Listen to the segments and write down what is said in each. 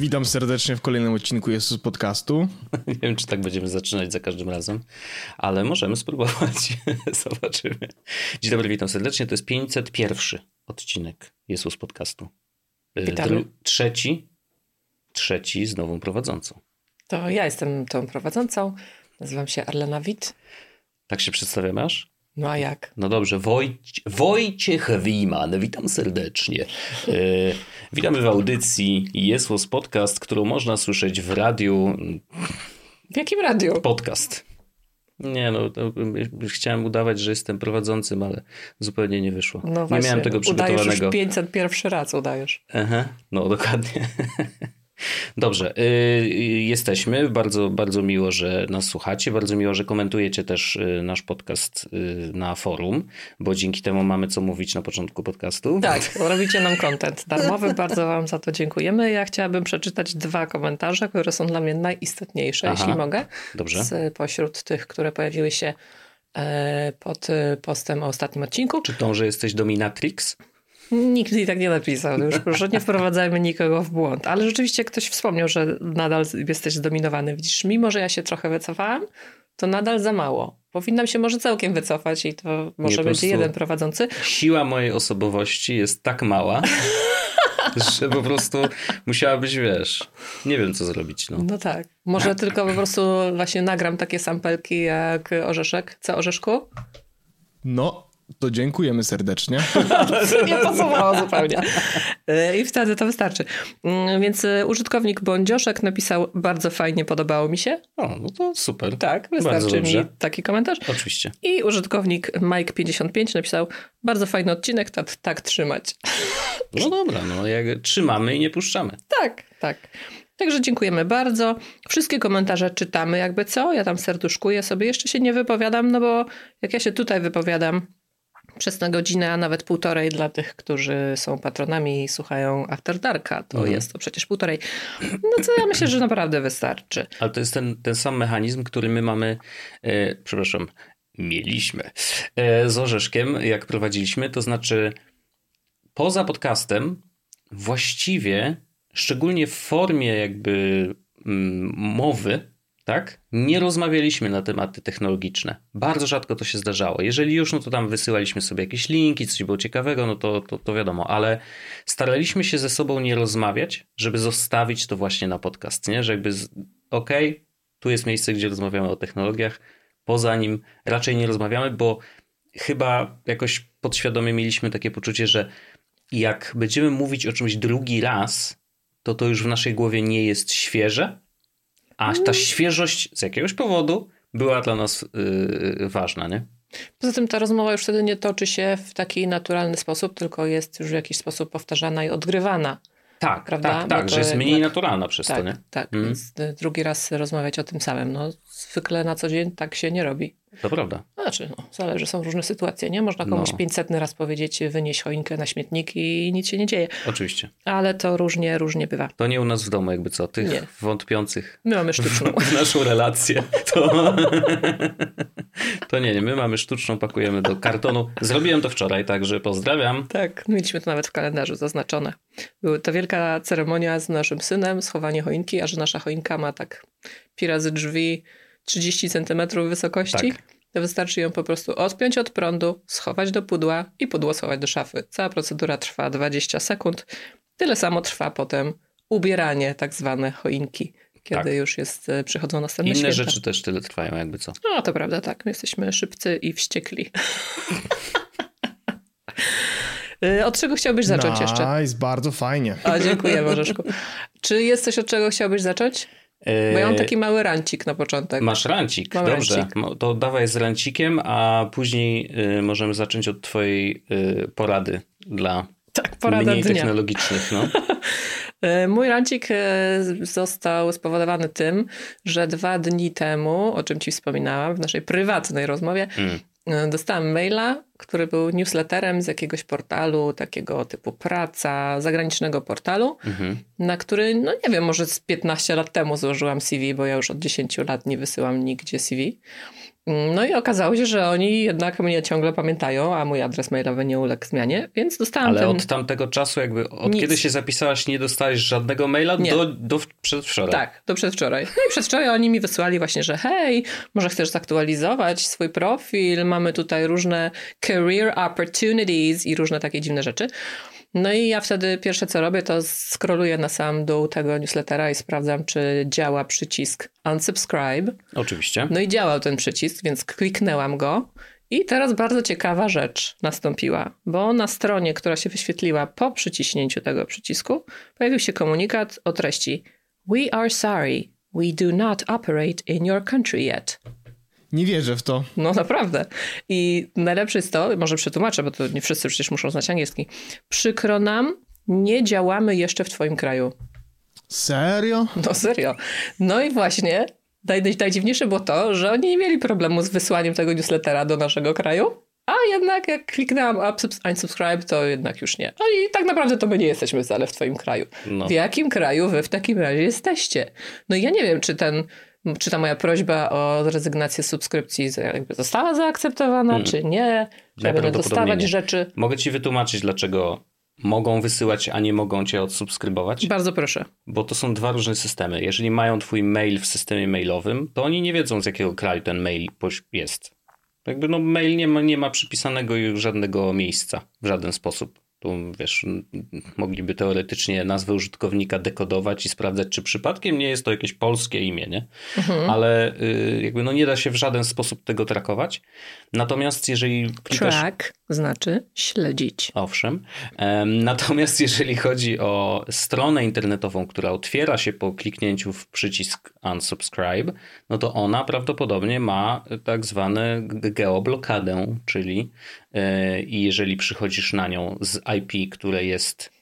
Witam serdecznie w kolejnym odcinku Jezus Podcastu. Nie wiem, czy tak będziemy zaczynać za każdym razem, ale możemy spróbować. Zobaczymy. Dzień dobry, witam serdecznie. To jest 501 odcinek Jezus Podcastu. Y, Witamy. Dru- trzeci, trzeci z nową prowadzącą. To ja jestem tą prowadzącą. Nazywam się Arlena Wit. Tak się przedstawiasz? No a jak? No dobrze, Wojć, Wojciech Wiman, witam serdecznie. E, witamy w audycji Jesłos Podcast, którą można słyszeć w radiu. W jakim radiu? Podcast. Nie no, chciałem udawać, że jestem prowadzącym, ale zupełnie nie wyszło. No nie właśnie, miałem tego udajesz przygotowanego. już 501 raz, udajesz. Aha, no dokładnie. Dobrze, y, y, jesteśmy. Bardzo, bardzo miło, że nas słuchacie. Bardzo miło, że komentujecie też y, nasz podcast na forum, bo dzięki temu mamy co mówić na początku podcastu. Tak, robicie nam content darmowy. Bardzo wam za to dziękujemy. Ja chciałabym przeczytać dwa komentarze, które są dla mnie najistotniejsze, Aha. jeśli mogę. Dobrze. Z, pośród tych, które pojawiły się e, pod postem o ostatnim odcinku. Czy tą, że jesteś dominatrix? Nikt i tak nie napisał. Już proszę, nie wprowadzajmy nikogo w błąd. Ale rzeczywiście ktoś wspomniał, że nadal jesteś zdominowany. Widzisz, mimo że ja się trochę wycofałam, to nadal za mało. Powinnam się może całkiem wycofać i to może po będzie jeden prowadzący. Siła mojej osobowości jest tak mała, że po prostu musiałabyś, wiesz, nie wiem co zrobić. No. No tak. Może tylko po prostu właśnie nagram takie sampelki jak Orzeszek. Co, Orzeszku? No, to dziękujemy serdecznie. To nie pasowało zupełnie. E, I wtedy to wystarczy. Mm, Więc e, użytkownik Bądzioszek napisał bardzo fajnie, podobało mi się. O, no to super. Tak, wystarczy mi taki komentarz. Oczywiście. I użytkownik Mike55 napisał bardzo fajny odcinek, tak, tak trzymać. No dobra, no jak trzymamy i nie puszczamy. Tak, tak. Także dziękujemy bardzo. Wszystkie komentarze czytamy, jakby co. Ja tam serduszkuję sobie. Jeszcze się nie wypowiadam, no bo jak ja się tutaj wypowiadam przez na godzinę, a nawet półtorej dla tych, którzy są patronami i słuchają After Darka, to Mhm. jest to przecież półtorej. No co ja myślę, że naprawdę wystarczy. Ale to jest ten, ten sam mechanizm, który my mamy, e, przepraszam, mieliśmy e, z Orzeszkiem, jak prowadziliśmy. To znaczy, poza podcastem, właściwie, szczególnie w formie jakby mm, mowy, tak, nie rozmawialiśmy na tematy technologiczne. Bardzo rzadko to się zdarzało. Jeżeli już, no to tam wysyłaliśmy sobie jakieś linki, coś było ciekawego, no to, to, to wiadomo, ale staraliśmy się ze sobą nie rozmawiać, żeby zostawić to właśnie na podcast, nie? Że jakby, okej, tu jest miejsce, gdzie rozmawiamy o technologiach, poza nim raczej nie rozmawiamy, bo chyba jakoś podświadomie mieliśmy takie poczucie, że jak będziemy mówić o czymś drugi raz, to to już w naszej głowie nie jest świeże, a ta świeżość z jakiegoś powodu była dla nas yy, ważna, nie? Poza tym ta rozmowa już wtedy nie toczy się w taki naturalny sposób, tylko jest już w jakiś sposób powtarzana i odgrywana. Tak, Prawda? tak, tak, to że jest mniej naturalna przez Tak, to, nie? tak. Mm. Więc y, drugi raz rozmawiać o tym samym. No, zwykle na co dzień tak się nie robi. To prawda. Znaczy, no, zależy, są różne sytuacje, nie? Można komuś No. 500 raz powiedzieć, wynieś choinkę na śmietnik i nic się nie dzieje. Oczywiście. Ale to różnie, różnie bywa. To nie u nas w domu, jakby co, tych Nie. wątpiących My mamy sztuczną. w naszą relację, to, to nie, nie, my mamy sztuczną, pakujemy do kartonu. Zrobiłem to wczoraj, także pozdrawiam. tak, mieliśmy to nawet w kalendarzu zaznaczone. Była to wielka ceremonia z naszym synem, schowanie choinki, a że nasza choinka ma tak pi razy drzwi 30 centymetrów wysokości, Tak. to wystarczy ją po prostu odpiąć od prądu, schować do pudła i pudło schować do szafy. Cała procedura trwa 20 sekund. Tyle samo trwa potem ubieranie tak zwane choinki, kiedy Tak. już jest, e, przychodzą następne Inne święta. rzeczy też tyle trwają, jakby co. No to prawda, tak. My jesteśmy szybcy i wściekli. Y, Od czego chciałbyś zacząć jeszcze? Nice, bardzo fajnie. A, dziękuję, Orzeszku. Czy jest coś, od czego chciałbyś zacząć? Bo ja mam taki mały rancik na początek. E, Masz rancik, Mam dobrze. rancik. To dawaj z rancikiem, a później y, możemy zacząć od twojej y, porady dla tak, porada mniej dnia. technologicznych. No. Y, Mój rancik y, został spowodowany tym, że dwa dni temu, o czym ci wspominałam w naszej prywatnej rozmowie, Mm. Dostałam maila, który był newsletterem z jakiegoś portalu, takiego typu praca, zagranicznego portalu, Mhm. na który, no nie wiem, może z 15 lat temu złożyłam CV, bo ja już od 10 lat nie wysyłam nigdzie CV. No i okazało się, że oni jednak mnie ciągle pamiętają, a mój adres mailowy nie uległ zmianie, więc dostałam Ale ten... od tamtego czasu, jakby od Nic. kiedy się zapisałaś, nie dostałeś żadnego maila Nie. do, do przedwczoraj. Tak, to przedwczoraj. No i przedwczoraj oni mi wysłali właśnie, że hej, może chcesz zaktualizować swój profil, mamy tutaj różne career opportunities i różne takie dziwne rzeczy. No i ja wtedy pierwsze co robię, to scrolluję na sam dół tego newslettera i sprawdzam, czy działa przycisk unsubscribe. Oczywiście. No i działał ten przycisk, więc kliknęłam go. I teraz bardzo ciekawa rzecz nastąpiła, bo na stronie, która się wyświetliła po przyciśnięciu tego przycisku, pojawił się komunikat o treści We are sorry, we do not operate in your country yet. Nie wierzę w to. No naprawdę. I najlepsze jest to, może przetłumaczę, bo to nie wszyscy przecież muszą znać angielski. Przykro nam, nie działamy jeszcze w twoim kraju. Serio? No serio. No i właśnie naj, najdziwniejsze było to, że oni nie mieli problemu z wysłaniem tego newslettera do naszego kraju, a jednak jak kliknęłam unsubscribe, to jednak już nie. No i tak naprawdę to my nie jesteśmy wcale w twoim kraju. No. W jakim kraju wy w takim razie jesteście? No i ja nie wiem, czy ten czy ta moja prośba o rezygnację z subskrypcji jakby została zaakceptowana, czy nie. Czy ja będę dostawać nie. rzeczy. Mogę ci wytłumaczyć, dlaczego mogą wysyłać, a nie mogą cię odsubskrybować? Bardzo proszę. Bo to są dwa różne systemy. Jeżeli mają twój mail w systemie mailowym, to oni nie wiedzą z jakiego kraju ten mail jest. Jakby no mail nie ma, nie ma przypisanego już żadnego miejsca w żaden sposób. Tu wiesz, mogliby teoretycznie nazwę użytkownika dekodować i sprawdzać, czy przypadkiem nie jest to jakieś polskie imię, nie? Ale y, jakby no nie da się w żaden sposób tego trakować. Natomiast jeżeli klikasz... Track znaczy śledzić. Owszem. Em, Natomiast jeżeli chodzi o stronę internetową, która otwiera się po kliknięciu w przycisk unsubscribe, no to ona prawdopodobnie ma tak zwane g- geoblokadę, czyli i jeżeli przychodzisz na nią z IP, które jest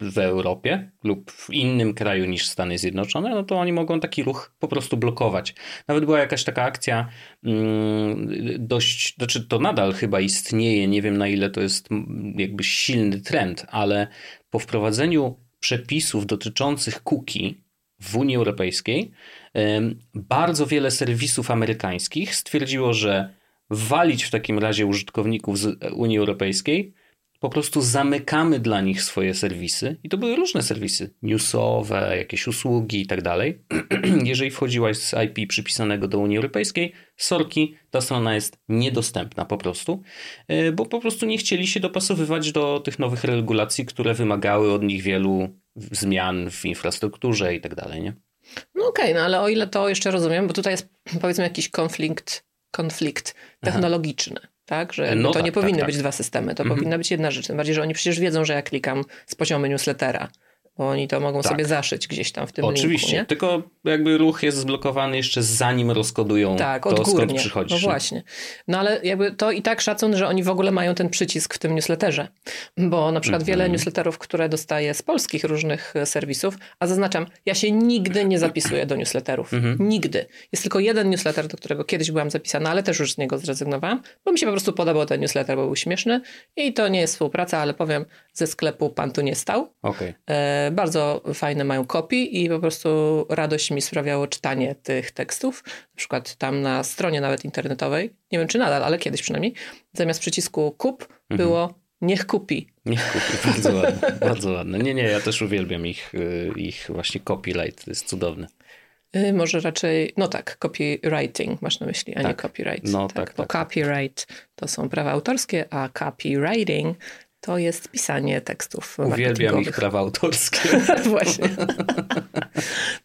w Europie lub w innym kraju niż Stany Zjednoczone, no to oni mogą taki ruch po prostu blokować. Nawet była jakaś taka akcja mm, dość, znaczy to nadal chyba istnieje, nie wiem na ile to jest jakby silny trend, ale po wprowadzeniu przepisów dotyczących cookie w Unii Europejskiej bardzo wiele serwisów amerykańskich stwierdziło, że walić w takim razie użytkowników z Unii Europejskiej po prostu zamykamy dla nich swoje serwisy i to były różne serwisy, newsowe, jakieś usługi i tak dalej. Jeżeli wchodziłaś z IP przypisanego do Unii Europejskiej, sorki, ta strona jest niedostępna po prostu, yy, bo po prostu nie chcieli się dopasowywać do tych nowych regulacji, które wymagały od nich wielu zmian w infrastrukturze i tak dalej, nie? No okej, no ale o ile to jeszcze rozumiem, bo tutaj jest powiedzmy jakiś konflikt, konflikt technologiczny. Tak, że No to tak, nie tak, powinny tak. być dwa systemy, to Mhm. powinna być jedna rzecz. Tym bardziej, że oni przecież wiedzą, że ja klikam z poziomu newslettera, bo oni to mogą Tak. sobie zaszyć gdzieś tam w tym Oczywiście, linku, tylko jakby ruch jest zblokowany jeszcze zanim rozkodują Tak, to, skąd odgórnie. przychodzisz. No nie? właśnie. No ale jakby to i tak szacun, że oni w ogóle mają ten przycisk w tym newsletterze. Bo na przykład wiele newsletterów, które dostaję z polskich różnych e, serwisów, a zaznaczam, ja się nigdy nie zapisuję do newsletterów. Nigdy. Jest tylko jeden newsletter, do którego kiedyś byłam zapisana, ale też już z niego zrezygnowałam, bo mi się po prostu podobał ten newsletter, bo był śmieszny i to nie jest współpraca, ale powiem, ze sklepu pan tu nie stał. Okej. E, bardzo fajne mają kopii i po prostu radość mi sprawiało czytanie tych tekstów. Na przykład tam na stronie nawet internetowej, nie wiem czy nadal, ale kiedyś przynajmniej, zamiast przycisku kup było niech kupi. Niech kupi, bardzo ładne, bardzo ładne. Nie, nie, ja też uwielbiam ich, y, ich właśnie copyright, to jest cudowne. Y, może raczej, no tak, copywriting masz na myśli, a nie Tak. copyright. No tak, Bo tak, tak. copyright to są prawa autorskie, a copywriting to jest pisanie tekstów Uwielbiam ich prawa autorskie. Właśnie.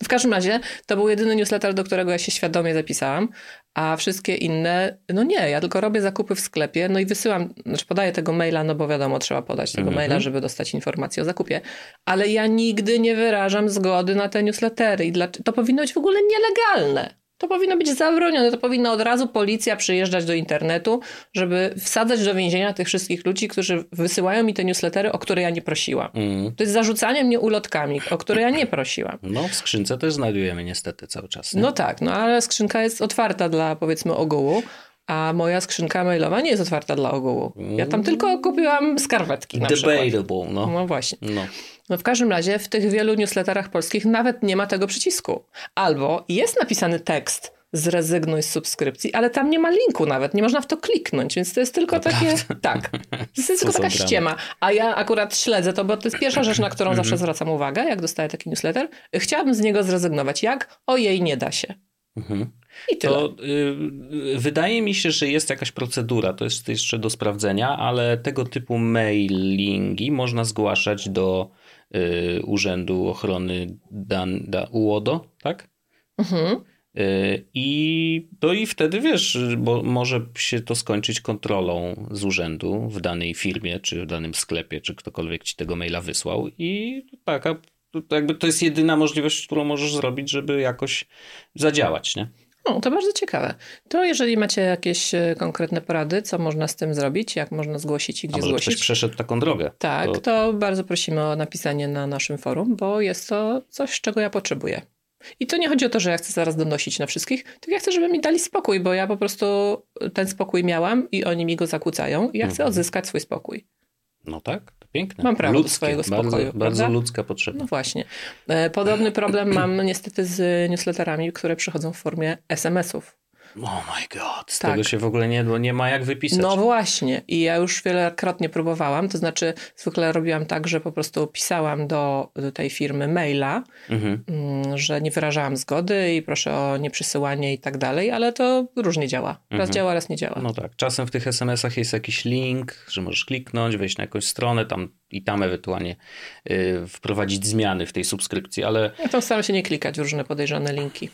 W każdym razie to był jedyny newsletter, do którego ja się świadomie zapisałam, a wszystkie inne, no nie, ja tylko robię zakupy w sklepie, no i wysyłam, znaczy podaję tego maila, no bo wiadomo, trzeba podać tego Mhm. maila, żeby dostać informację o zakupie, ale ja nigdy nie wyrażam zgody na te newslettery i dla, to powinno być w ogóle nielegalne. To powinno być zabronione, to powinna od razu policja przyjeżdżać do internetu, żeby wsadzać do więzienia tych wszystkich ludzi, którzy wysyłają mi te newslettery, o które ja nie prosiłam. Mm. To jest zarzucanie mnie ulotkami, o które ja nie prosiłam. No, w skrzynce też znajdujemy niestety cały czas. Nie? No tak, no ale skrzynka jest otwarta dla powiedzmy ogółu, a moja skrzynka mailowa nie jest otwarta dla ogółu. Ja tam tylko kupiłam skarpetki na przykład. Debatable, no. No właśnie. no. No w każdym razie w tych wielu newsletterach polskich nawet nie ma tego przycisku. Albo jest napisany tekst zrezygnuj z subskrypcji, ale tam nie ma linku nawet, nie można w to kliknąć, więc to jest tylko takie, tak, to jest tylko taka drama. ściema. A ja akurat śledzę to, bo to jest pierwsza rzecz, na którą Mhm. zawsze zwracam uwagę, jak dostaję taki newsletter. Chciałabym z niego zrezygnować. Jak? Ojej, nie da się. Mhm. I tyle. To y, wydaje mi się, że jest jakaś procedura, to jest jeszcze do sprawdzenia, ale tego typu mailingi można zgłaszać do y, Urzędu Ochrony Dan, da, UODO, tak? Mhm. Y, I to i wtedy wiesz, bo może się to skończyć kontrolą z urzędu w danej firmie, czy w danym sklepie, czy ktokolwiek ci tego maila wysłał. I taka, to jakby to jest jedyna możliwość, którą możesz zrobić, żeby jakoś zadziałać, nie? No, to bardzo ciekawe. To jeżeli macie jakieś e, konkretne porady, co można z tym zrobić, jak można zgłosić i A gdzie może ktoś zgłosić, przeszedł taką drogę. tak, To- to bardzo prosimy o napisanie na naszym forum, bo jest to coś, czego ja potrzebuję. I to nie chodzi o to, że ja chcę zaraz donosić na wszystkich, tylko ja chcę, żeby mi dali spokój, bo ja po prostu ten spokój miałam i oni mi go zakłócają i ja chcę Mhm. odzyskać swój spokój. No tak, piękne. Mam prawo do Ludzkie, swojego spokoju, Bardzo, bardzo ludzka potrzeba. No właśnie. E, Podobny problem mam niestety z newsletterami, które przychodzą w formie SMS-ów. Oh my god, z Tak. tego się w ogóle nie, nie ma jak wypisać. No właśnie. I ja już wielokrotnie próbowałam. To znaczy, zwykle robiłam tak, że po prostu pisałam do, do tej firmy maila, Mhm. mm, że nie wyrażałam zgody i proszę o nieprzysyłanie i tak dalej, ale to różnie działa. Raz Mhm. działa, raz nie działa. No tak, czasem w tych SMS-ach jest jakiś link, że możesz kliknąć, wejść na jakąś stronę tam i tam ewentualnie y, wprowadzić zmiany w tej subskrypcji, ale Ja tam staram się nie klikać w różne podejrzane linki.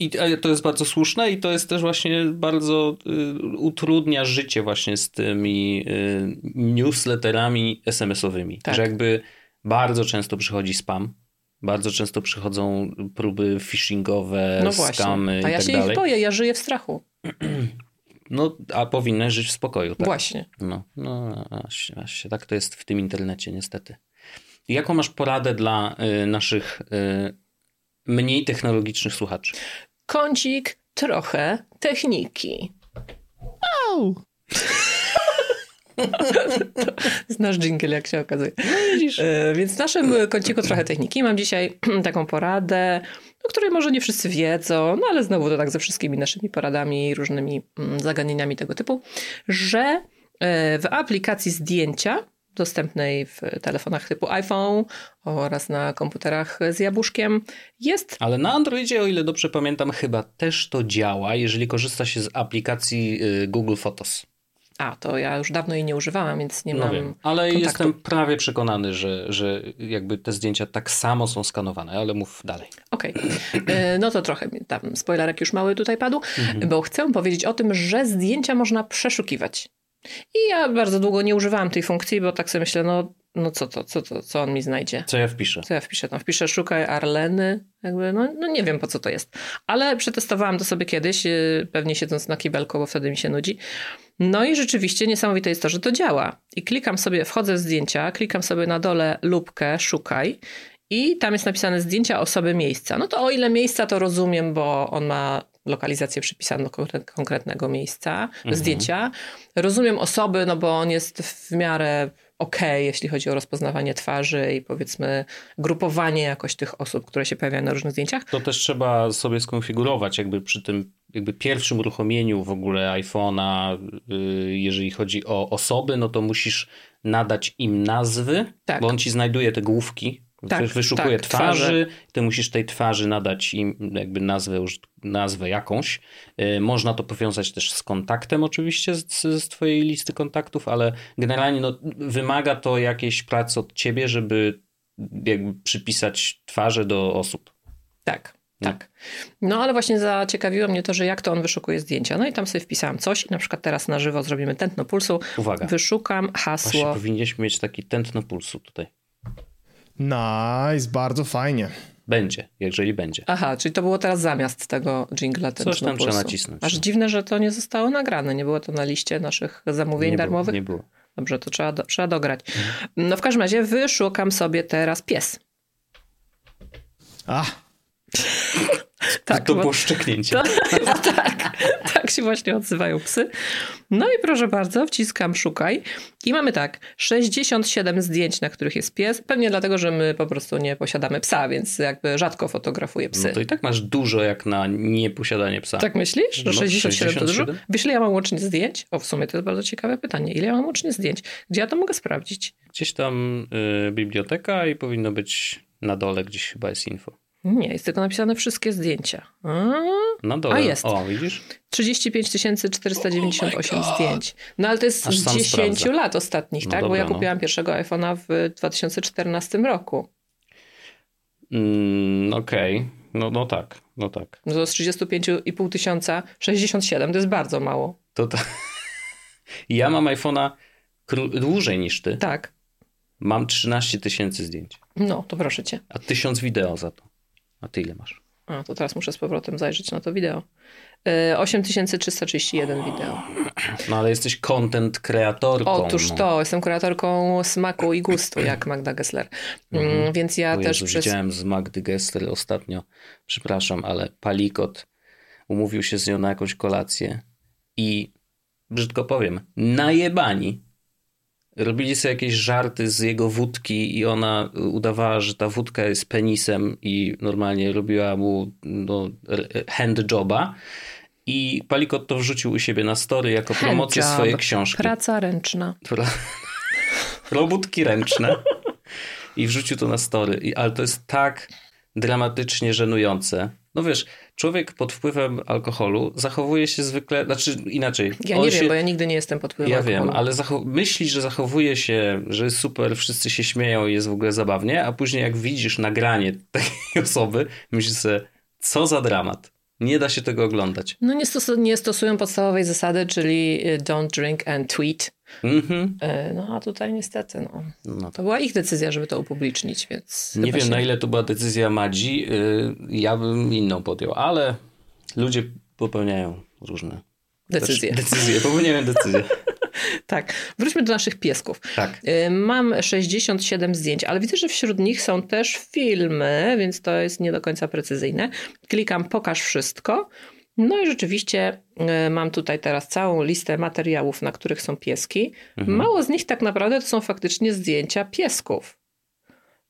I, ale to jest bardzo słuszne i to jest też właśnie bardzo y, utrudnia życie właśnie z tymi y, newsletterami SMS-owymi, Tak. że jakby bardzo często przychodzi spam, bardzo często przychodzą próby phishingowe, No właśnie. skamy A i ja tak się dalej. ich boję, ja żyję w strachu. No, a powinnaś żyć w spokoju, tak? Właśnie. No, no właśnie, właśnie, tak to jest w tym internecie niestety. Jaką masz poradę dla y, naszych y, mniej technologicznych słuchaczy? Kącik, trochę techniki. Au! Znasz dżingiel, jak się okazuje. E, Więc w naszym kąciku trochę techniki mam dzisiaj taką poradę, o której może nie wszyscy wiedzą, no ale znowu to tak ze wszystkimi naszymi poradami i różnymi mm, zagadnieniami tego typu, że e, w aplikacji zdjęcia dostępnej w telefonach typu iPhone oraz na komputerach z jabłuszkiem jest Ale na Androidzie, o ile dobrze pamiętam, chyba też to działa, jeżeli korzysta się z aplikacji y, Google Photos. A, to ja już dawno jej nie używałam, więc nie No mam wiem, ale kontaktu. jestem prawie przekonany, że, że jakby te zdjęcia tak samo są skanowane, ale mów dalej. Okej, E, no to trochę tam spoilerek już mały tutaj padł, Mhm. bo chcę powiedzieć o tym, że zdjęcia można przeszukiwać. I ja bardzo długo nie używałam tej funkcji, bo tak sobie myślę, no, no co to, co to, co on mi znajdzie? Co ja wpiszę? Co ja wpiszę? Tam wpiszę szukaj Arleny, jakby, no, no nie wiem po co to jest. Ale przetestowałam to sobie kiedyś, yy, pewnie siedząc na kibelku, bo wtedy mi się nudzi. No i rzeczywiście niesamowite jest to, że to działa. I klikam sobie, wchodzę w zdjęcia, klikam sobie na dole lubkę szukaj i tam jest napisane zdjęcia osoby miejsca. No to o ile miejsca to rozumiem, bo on ma lokalizację przypisaną do konkre- konkretnego miejsca, zdjęcia. Rozumiem osoby, no bo on jest w miarę okej, jeśli chodzi o rozpoznawanie twarzy i powiedzmy grupowanie jakoś tych osób, które się pojawiają na różnych zdjęciach. To też trzeba sobie skonfigurować jakby przy tym jakby pierwszym uruchomieniu w ogóle iPhone'a, y, jeżeli chodzi o osoby, no to musisz nadać im nazwy, Tak. bo on ci znajduje te główki, Tak, wyszukuje tak, twarzy, twarze. ty musisz tej twarzy nadać im jakby nazwę, nazwę jakąś. Y, Można to powiązać też z kontaktem oczywiście z, z twojej listy kontaktów, ale generalnie no, wymaga to jakiejś pracy od ciebie, żeby jakby przypisać twarze do osób. Tak, tak. No ale właśnie zaciekawiło mnie to, że jak to on wyszukuje zdjęcia. No i tam sobie wpisałam coś i na przykład teraz na żywo zrobimy tętno pulsu. Uwaga. Wyszukam Właśnie hasło. powinniśmy mieć taki tętno pulsu tutaj. Nice, bardzo fajnie. Będzie, jeżeli będzie. Aha, czyli to było teraz zamiast tego jingla Coś tam trzeba nacisnąć. Aż dziwne, że to nie zostało nagrane. Nie było to na liście naszych zamówień nie darmowych. Było, nie było. Dobrze, to trzeba, do, trzeba dograć. No w każdym razie wyszukam sobie teraz pies. A, Tak, to bo- było szczeknięcie. To, bo tak, tak się właśnie odzywają psy. No i proszę bardzo, wciskam szukaj. I mamy tak, 67 zdjęć, na których jest pies. Pewnie dlatego, że my po prostu nie posiadamy psa, więc jakby rzadko fotografuję psy. No to i tak masz dużo jak na nieposiadanie psa. Tak myślisz? No, 67 to dużo? 67? Wiesz, ile ja mam łącznie zdjęć? O, w sumie to jest bardzo ciekawe pytanie. Ile ja mam łącznie zdjęć? Gdzie ja to mogę sprawdzić? Gdzieś tam y, biblioteka i powinno być na dole gdzieś chyba jest info. Nie, jest tylko napisane wszystkie zdjęcia. A, Na dole. A, jest. O, widzisz? 35 498 zdjęć. No ale to jest Aż z sam 10 sprawdzę. lat ostatnich, No tak? Bo dobra, ja no. kupiłam pierwszego iPhone'a w 2014 roku. Mm, Okej. No, no tak, no tak. No to z 35,5 tysiąca 67 to jest bardzo mało. To ta... Ja mam iPhone'a dłużej niż ty. Tak. Mam Mam 13 tysięcy zdjęć, No, to proszę cię. a 1000 wideo za to. A ty ile masz? A, to teraz muszę z powrotem zajrzeć na to wideo. E, 8331 wideo. No ale jesteś content kreatorką. Otóż no. to, jestem kuratorką smaku i gustu, jak Magda Gessler. Mm, Mhm. Więc ja O też Jezu, przez... Widziałem z Magdy Gessler ostatnio, przepraszam, ale Palikot umówił się z nią na jakąś kolację i brzydko powiem, najebani. Robili sobie jakieś żarty z jego wódki i ona udawała, że ta wódka jest penisem i normalnie robiła mu no, handjoba. I Palikot to wrzucił u siebie na story jako promocję Handjob. swojej książki. Praca ręczna. Pra- Robótki ręczne. I wrzucił to na story. I, ale to jest tak dramatycznie żenujące. No wiesz, człowiek pod wpływem alkoholu zachowuje się zwykle, znaczy inaczej. Ja nie się, wiem, bo ja nigdy nie jestem pod wpływem Ja alkoholu. wiem, ale zachow- myśli, że zachowuje się, że jest super, wszyscy się śmieją i jest w ogóle zabawnie, a później jak widzisz nagranie takiej osoby, myślisz sobie, co za dramat. Nie da się tego oglądać. No nie, stos- nie stosują podstawowej zasady, czyli y, don't drink and tweet. Mhm. Y, No a tutaj niestety, no. No To była ich decyzja, żeby to upublicznić, więc... Nie wiem, się- na ile to była decyzja Madzi. Yy, Ja bym inną podjął, ale ludzie popełniają różne Decyzje. Też Decyzje, popełniają decyzje. Tak. Wróćmy do naszych piesków. Tak. Y, Mam 67 zdjęć, ale widzę, że wśród nich są też filmy, więc to jest nie do końca precyzyjne. Klikam pokaż wszystko. No i rzeczywiście y, mam tutaj teraz całą listę materiałów, na których są pieski. Mhm. Mało z nich tak naprawdę to są faktycznie zdjęcia piesków.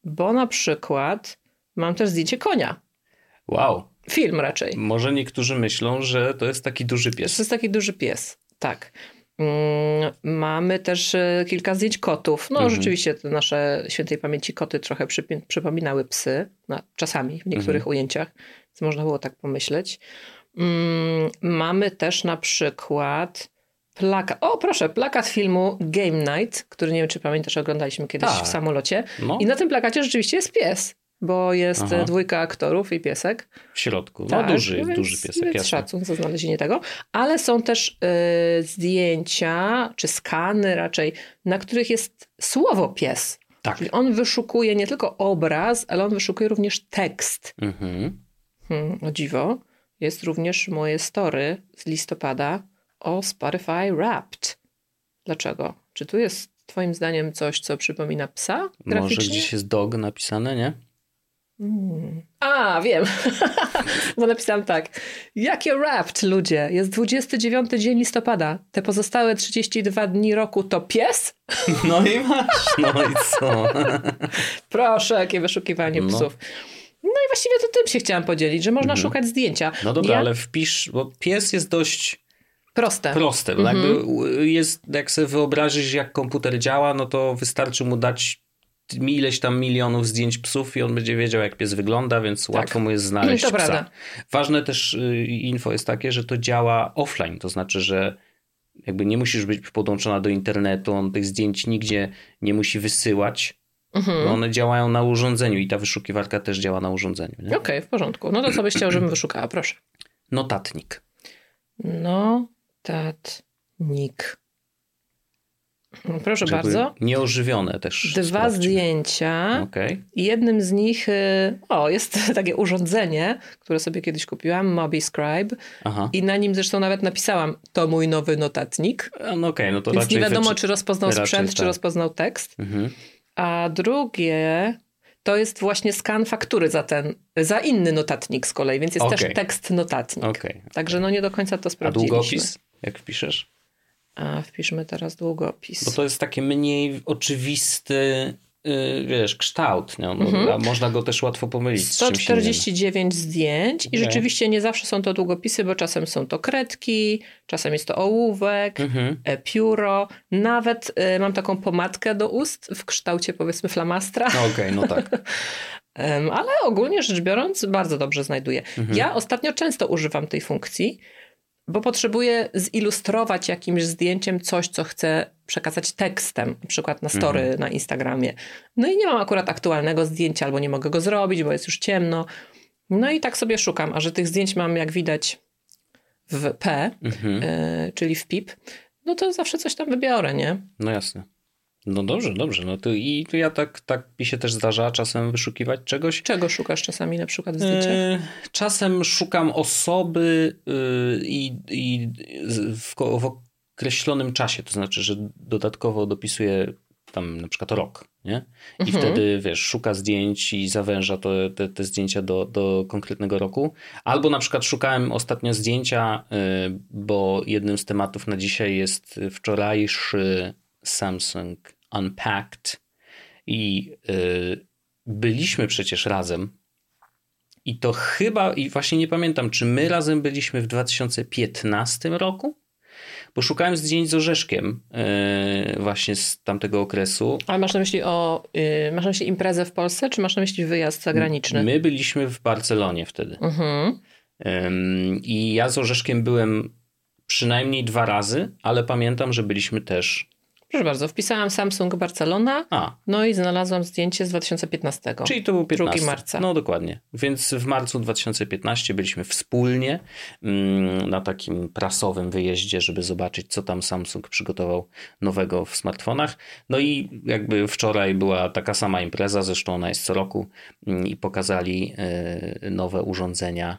Bo na przykład mam też zdjęcie konia. Wow. Film raczej. Może niektórzy myślą, że to jest taki duży To pies. jest taki duży pies, tak. Mm, Mamy też e, kilka zdjęć kotów. No Mhm. rzeczywiście te nasze świętej pamięci koty trochę przypominały psy, no, czasami w niektórych Mhm. ujęciach, więc można było tak pomyśleć. Mm, Mamy też na przykład plakat, o proszę, plakat filmu Game Night, który nie wiem czy pamiętasz, oglądaliśmy kiedyś Tak. w samolocie. No, I na tym plakacie rzeczywiście jest pies, bo jest Aha. dwójka aktorów i piesek. w środku. No Tak, duży więc- duży piesek, Więc jasne. szacun za znalezienie tego. Ale są też y, zdjęcia, czy skany raczej, na których jest słowo pies. Tak. Czyli on wyszukuje nie tylko obraz, ale on wyszukuje również tekst. Mhm. Hmm, o dziwo. Jest również moje story z listopada o Spotify Wrapped. Dlaczego? Czy tu jest twoim zdaniem coś, co przypomina psa Może graficznie? gdzieś jest dog napisane, nie? Mm. A, wiem. Bo napisałam tak. Jakie wrapped ludzie? Jest 29 dzień listopada. Te pozostałe 32 dni roku to pies? No i masz. No i co? Proszę, jakie wyszukiwanie No. psów. I właściwie to tym się chciałam podzielić, że można Mhm. szukać zdjęcia. No dobra, Ja- ale wpisz, bo pies jest dość Proste. proste. Mhm. Jakby jest, jak sobie wyobrazisz, jak komputer działa, no to wystarczy mu dać ileś tam milionów zdjęć psów i on będzie wiedział, jak pies wygląda, więc łatwo mu jest znaleźć Tak. To psa. prawda. Ważne też y, info jest takie, że to działa offline, to znaczy, że jakby nie musisz być podłączona do internetu, on tych zdjęć nigdzie nie musi wysyłać, Mhm. one działają na urządzeniu i ta wyszukiwarka też działa na urządzeniu. Okej, w porządku. No to co byś chciał, żebym wyszukała? Proszę. Notatnik. Notatnik. Proszę Żeby bardzo. Nieożywione też. Dwa sprawdźmy. zdjęcia. I jednym z nich, y, o, jest takie urządzenie, które sobie kiedyś kupiłam, Mobi Scribe. Aha. I na nim zresztą nawet napisałam, to mój nowy notatnik. A, No okej, no to Więc raczej nie wiadomo, wyczy- czy rozpoznał sprzęt, czy tak. rozpoznał tekst. Mhm. A drugie, to jest właśnie skan faktury za ten, za inny notatnik z kolei, więc jest Okej. też tekst notatnik. Okej. Także no nie do końca to A sprawdziliśmy. długopis, jak wpiszesz? A wpiszmy teraz długopis. Bo to jest taki mniej oczywisty, wiesz, kształt. Nie? Mhm. Można go też łatwo pomylić z czymś innym. 149 zdjęć i Okej. rzeczywiście nie zawsze są to długopisy, bo czasem są to kredki, czasem jest to ołówek, Mhm. e, pióro, nawet e, mam taką pomadkę do ust w kształcie powiedzmy flamastra, No Okej, no tak. Ale ogólnie rzecz biorąc bardzo dobrze znajduję. Mhm. Ja ostatnio często używam tej funkcji, bo potrzebuję zilustrować jakimś zdjęciem coś, co chcę przekazać tekstem, na przykład na story Mhm. na Instagramie. No i nie mam akurat aktualnego zdjęcia, albo nie mogę go zrobić, bo jest już ciemno. No i tak sobie szukam, a że tych zdjęć mam, jak widać, w P, Mhm. e, czyli w PIP, no to zawsze coś tam wybiorę, nie? No jasne. No dobrze, dobrze. No to i to ja tak, tak mi się też zdarza czasem wyszukiwać czegoś. Czego szukasz czasami na przykład w zdjęciach? E, Czasem szukam osoby y, i, i w, w określonym czasie, to znaczy, że dodatkowo dopisuję tam na przykład rok, nie? I Mhm. wtedy, wiesz, szuka zdjęć i zawęża to, te, te zdjęcia do, do konkretnego roku. Albo na przykład szukałem ostatnio zdjęcia, y, bo jednym z tematów na dzisiaj jest wczorajszy Samsung Unpacked i y, byliśmy przecież razem i to chyba, i właśnie nie pamiętam, czy my razem byliśmy w 2015 roku? Bo szukałem zdjęć z Orzeszkiem yy, właśnie z tamtego okresu. Ale masz na myśli o, y, masz na myśli imprezę w Polsce, czy masz na myśli wyjazd zagraniczny? My byliśmy w Barcelonie wtedy. Mhm. I ja z Orzeszkiem byłem przynajmniej dwa razy, ale pamiętam, że byliśmy też. Proszę bardzo, wpisałam Samsung Barcelona, A, no i znalazłam zdjęcie z 2015. czyli to był 15. 2 marca. No dokładnie. Więc w marcu 2015 byliśmy wspólnie mm, na takim prasowym wyjeździe, żeby zobaczyć, co tam Samsung przygotował nowego w smartfonach. No i jakby wczoraj była taka sama impreza, zresztą ona jest co roku mm, i pokazali e, nowe urządzenia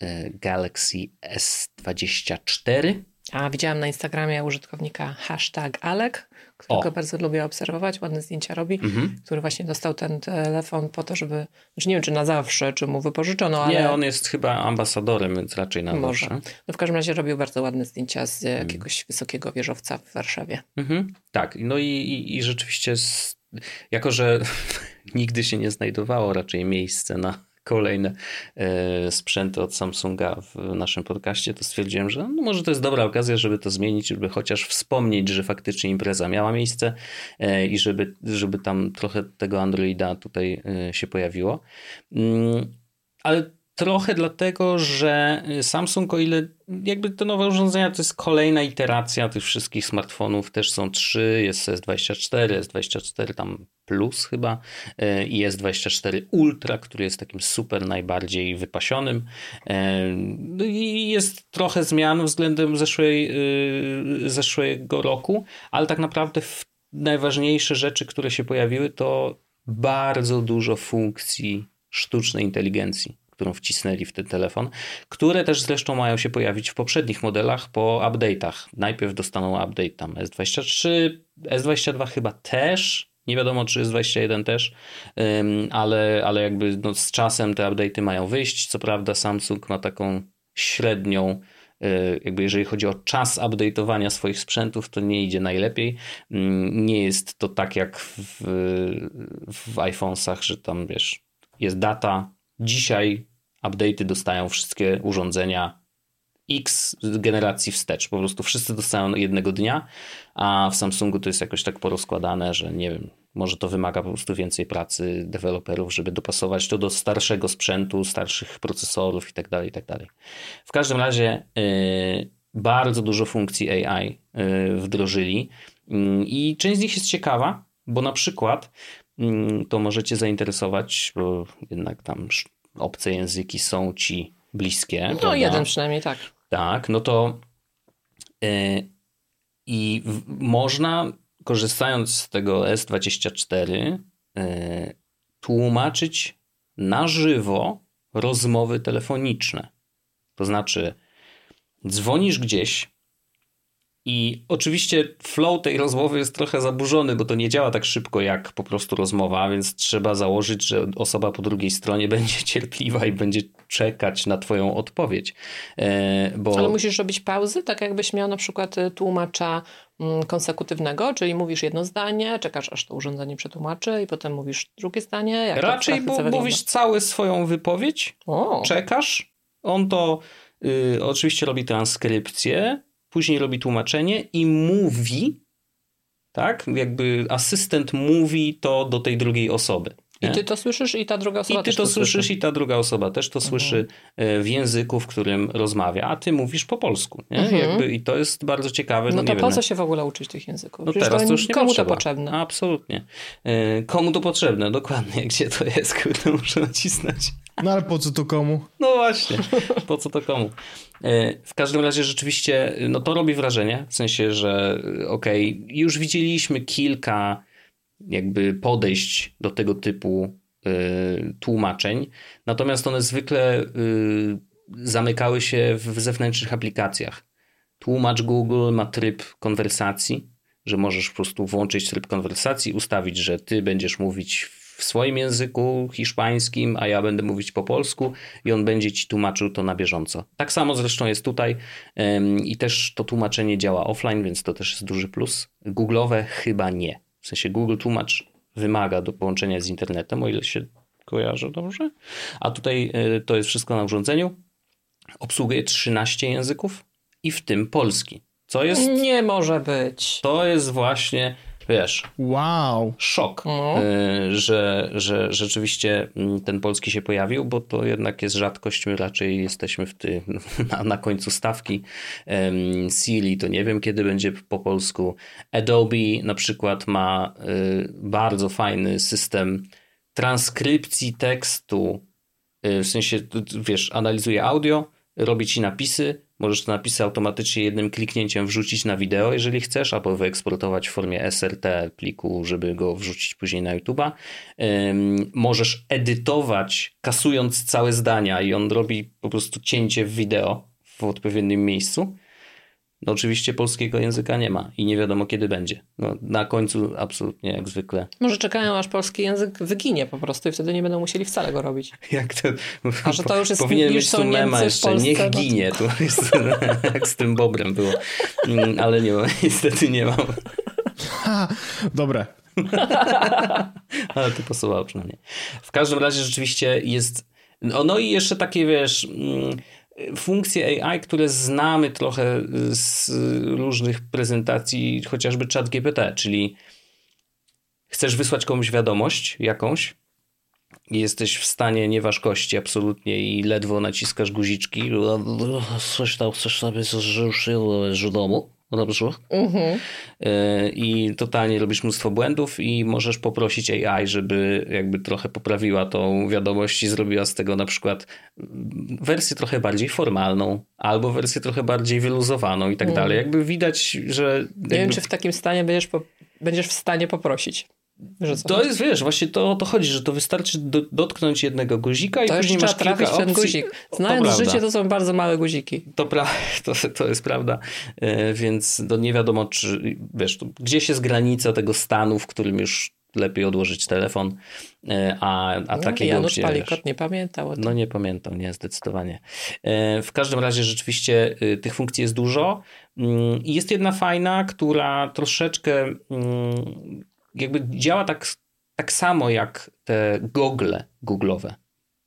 e, Galaxy S24. A widziałam na Instagramie użytkownika hashtag Alek, którego O. bardzo lubię obserwować, ładne zdjęcia robi, Mhm. który właśnie dostał ten telefon po to, żeby, znaczy nie wiem czy na zawsze, czy mu wypożyczono, ale Nie, on jest chyba ambasadorem, więc raczej na może. zawsze. No w każdym razie robił bardzo ładne zdjęcia z Mm. jakiegoś wysokiego wieżowca w Warszawie. Mhm, tak, no i, i, i rzeczywiście, z, jako że nigdy się nie znajdowało raczej miejsce na kolejne e, sprzęty od Samsunga w naszym podcaście, to stwierdziłem, że no może to jest dobra okazja, żeby to zmienić, żeby chociaż wspomnieć, że faktycznie impreza miała miejsce e, i żeby, żeby tam trochę tego Androida tutaj e, się pojawiło. Mm, ale trochę dlatego, że Samsung, o ile jakby te nowe urządzenia to jest kolejna iteracja tych wszystkich smartfonów, też są trzy, jest S24, S24 tam Plus chyba e, i S24 Ultra, który jest takim super najbardziej wypasionym. E, no I jest trochę zmian względem zeszłej, zeszłego roku, ale tak naprawdę najważniejsze rzeczy, które się pojawiły, to bardzo dużo funkcji sztucznej inteligencji, którą wcisnęli w ten telefon, które też zresztą mają się pojawić w poprzednich modelach po update'ach. Najpierw dostaną update tam S23, S22 chyba też, nie wiadomo czy S21 też, ale, ale jakby no, z czasem te update'y mają wyjść. Co prawda Samsung ma taką średnią y, jakby jeżeli chodzi o czas update'owania swoich sprzętów, to nie idzie najlepiej. Nie jest to tak jak w, w iPhonesach, że tam wiesz, jest data, dzisiaj update'y dostają wszystkie urządzenia X generacji wstecz. Po prostu wszyscy dostają jednego dnia, a w Samsungu to jest jakoś tak porozkładane, że nie wiem, może to wymaga po prostu więcej pracy deweloperów, żeby dopasować to do starszego sprzętu, starszych procesorów itd. itd. W każdym razie yy, bardzo dużo funkcji AI yy, wdrożyli yy, i część z nich jest ciekawa, bo na przykład yy, to możecie zainteresować, bo jednak tam obce języki są ci bliskie. No prawda? jeden przynajmniej, tak. Tak, no to yy, i w, można, korzystając z tego S24, yy, tłumaczyć na żywo rozmowy telefoniczne. To znaczy, dzwonisz gdzieś I oczywiście flow tej rozmowy jest trochę zaburzony, bo to nie działa tak szybko jak po prostu rozmowa, więc trzeba założyć, że osoba po drugiej stronie będzie cierpliwa i będzie czekać na Twoją odpowiedź. E, bo... Ale musisz robić pauzy, tak jakbyś miał na przykład y, tłumacza mm, konsekutywnego, czyli mówisz jedno zdanie, czekasz aż to urządzenie przetłumaczy i potem mówisz drugie zdanie. Jak Raczej bu- mówisz całą swoją wypowiedź, o. czekasz, on to y, oczywiście robi transkrypcję, później robi tłumaczenie i mówi, tak? Jakby asystent mówi to do tej drugiej osoby. Nie? I ty to słyszysz i ta druga osoba I ty też to, to słyszysz słyszy. i ta druga osoba też to mhm. słyszy e, w języku, w którym rozmawia, a ty mówisz po polsku. Nie? Mhm. Jakby, I to jest bardzo ciekawe. No, no to po wiem, co się w ogóle uczyć tych języków? No teraz to już nie komu potrzeba. to potrzebne? Absolutnie. E, komu to potrzebne? Dokładnie. Gdzie to jest? Kurde, muszę nacisnąć. No ale po co to komu? No właśnie, po co to komu? E, w każdym razie rzeczywiście, no to robi wrażenie, w sensie, że okej, okay, już widzieliśmy kilka jakby podejść do tego typu y, tłumaczeń, natomiast one zwykle y, zamykały się w zewnętrznych aplikacjach. Tłumacz Google ma tryb konwersacji, że możesz po prostu włączyć tryb konwersacji, ustawić, że ty będziesz mówić w swoim języku hiszpańskim, a ja będę mówić po polsku i on będzie ci tłumaczył to na bieżąco. Tak samo zresztą jest tutaj i też to tłumaczenie działa offline, więc to też jest duży plus. Google'owe chyba nie. W sensie Google Tłumacz wymaga do połączenia z internetem, o ile się kojarzę dobrze. A tutaj e, to jest wszystko na urządzeniu. Obsługuje 13 języków i w tym polski. Co jest. Nie może być. To jest właśnie wiesz, wow. szok, no. Y, że, że rzeczywiście mm, ten polski się pojawił, bo to jednak jest rzadkość, my raczej jesteśmy w ty, na, na końcu stawki. Siri to nie wiem kiedy będzie po polsku. Adobe na przykład ma y, bardzo fajny system transkrypcji tekstu, y, w sensie, wiesz, analizuje audio, robi ci napisy, Możesz te napisy automatycznie jednym kliknięciem wrzucić na wideo, jeżeli chcesz, albo wyeksportować w formie SRT pliku, żeby go wrzucić później na YouTube'a. Możesz edytować, kasując całe zdania i on robi po prostu cięcie w wideo w odpowiednim miejscu. No oczywiście polskiego języka nie ma i nie wiadomo kiedy będzie. No, na końcu absolutnie jak zwykle. Może czekają aż polski język wyginie po prostu i wtedy nie będą musieli wcale go robić. Jak to? A że to już jest Powinien już mieć tu mema jeszcze, Polsce, niech ginie. No to... jest, jak z tym Bobrem było. Mm, ale nie ma, niestety nie mam. Ha, dobre. Ale to pasowało przynajmniej. W każdym razie rzeczywiście jest... No, no i jeszcze takie, wiesz mm, funkcje AI, które znamy trochę z różnych prezentacji, chociażby chat GPT, czyli chcesz wysłać komuś wiadomość jakąś jesteś w stanie nieważkości absolutnie i ledwo naciskasz guziczki, coś tam chcesz sobie z domu, Dobrze? Mhm. E, I totalnie robisz mnóstwo błędów i możesz poprosić AI, żeby jakby trochę poprawiła tą wiadomość i zrobiła z tego na przykład wersję trochę bardziej formalną albo wersję trochę bardziej wyluzowaną i tak mhm. dalej. Jakby widać, że... Jakby... Nie wiem, czy w takim stanie będziesz, po... będziesz w stanie poprosić to jest, wiesz, właśnie to o to chodzi, że to wystarczy do, dotknąć jednego guzika i to później masz kilka opcji. ten guzik. Znając to życie, to są bardzo małe guziki. To, pra, to, to jest prawda, e, więc to nie wiadomo, czy, wiesz, to, gdzieś jest granica tego stanu, w którym już lepiej odłożyć telefon, e, a, a no, takiego, Janusz gdzie, Palikot wiesz, nie pamiętał o tym. No nie pamiętał, nie, zdecydowanie. E, w każdym razie rzeczywiście tych funkcji jest dużo. Mm, jest jedna fajna, która troszeczkę mm, jakby działa tak, tak samo jak te gogle google'owe.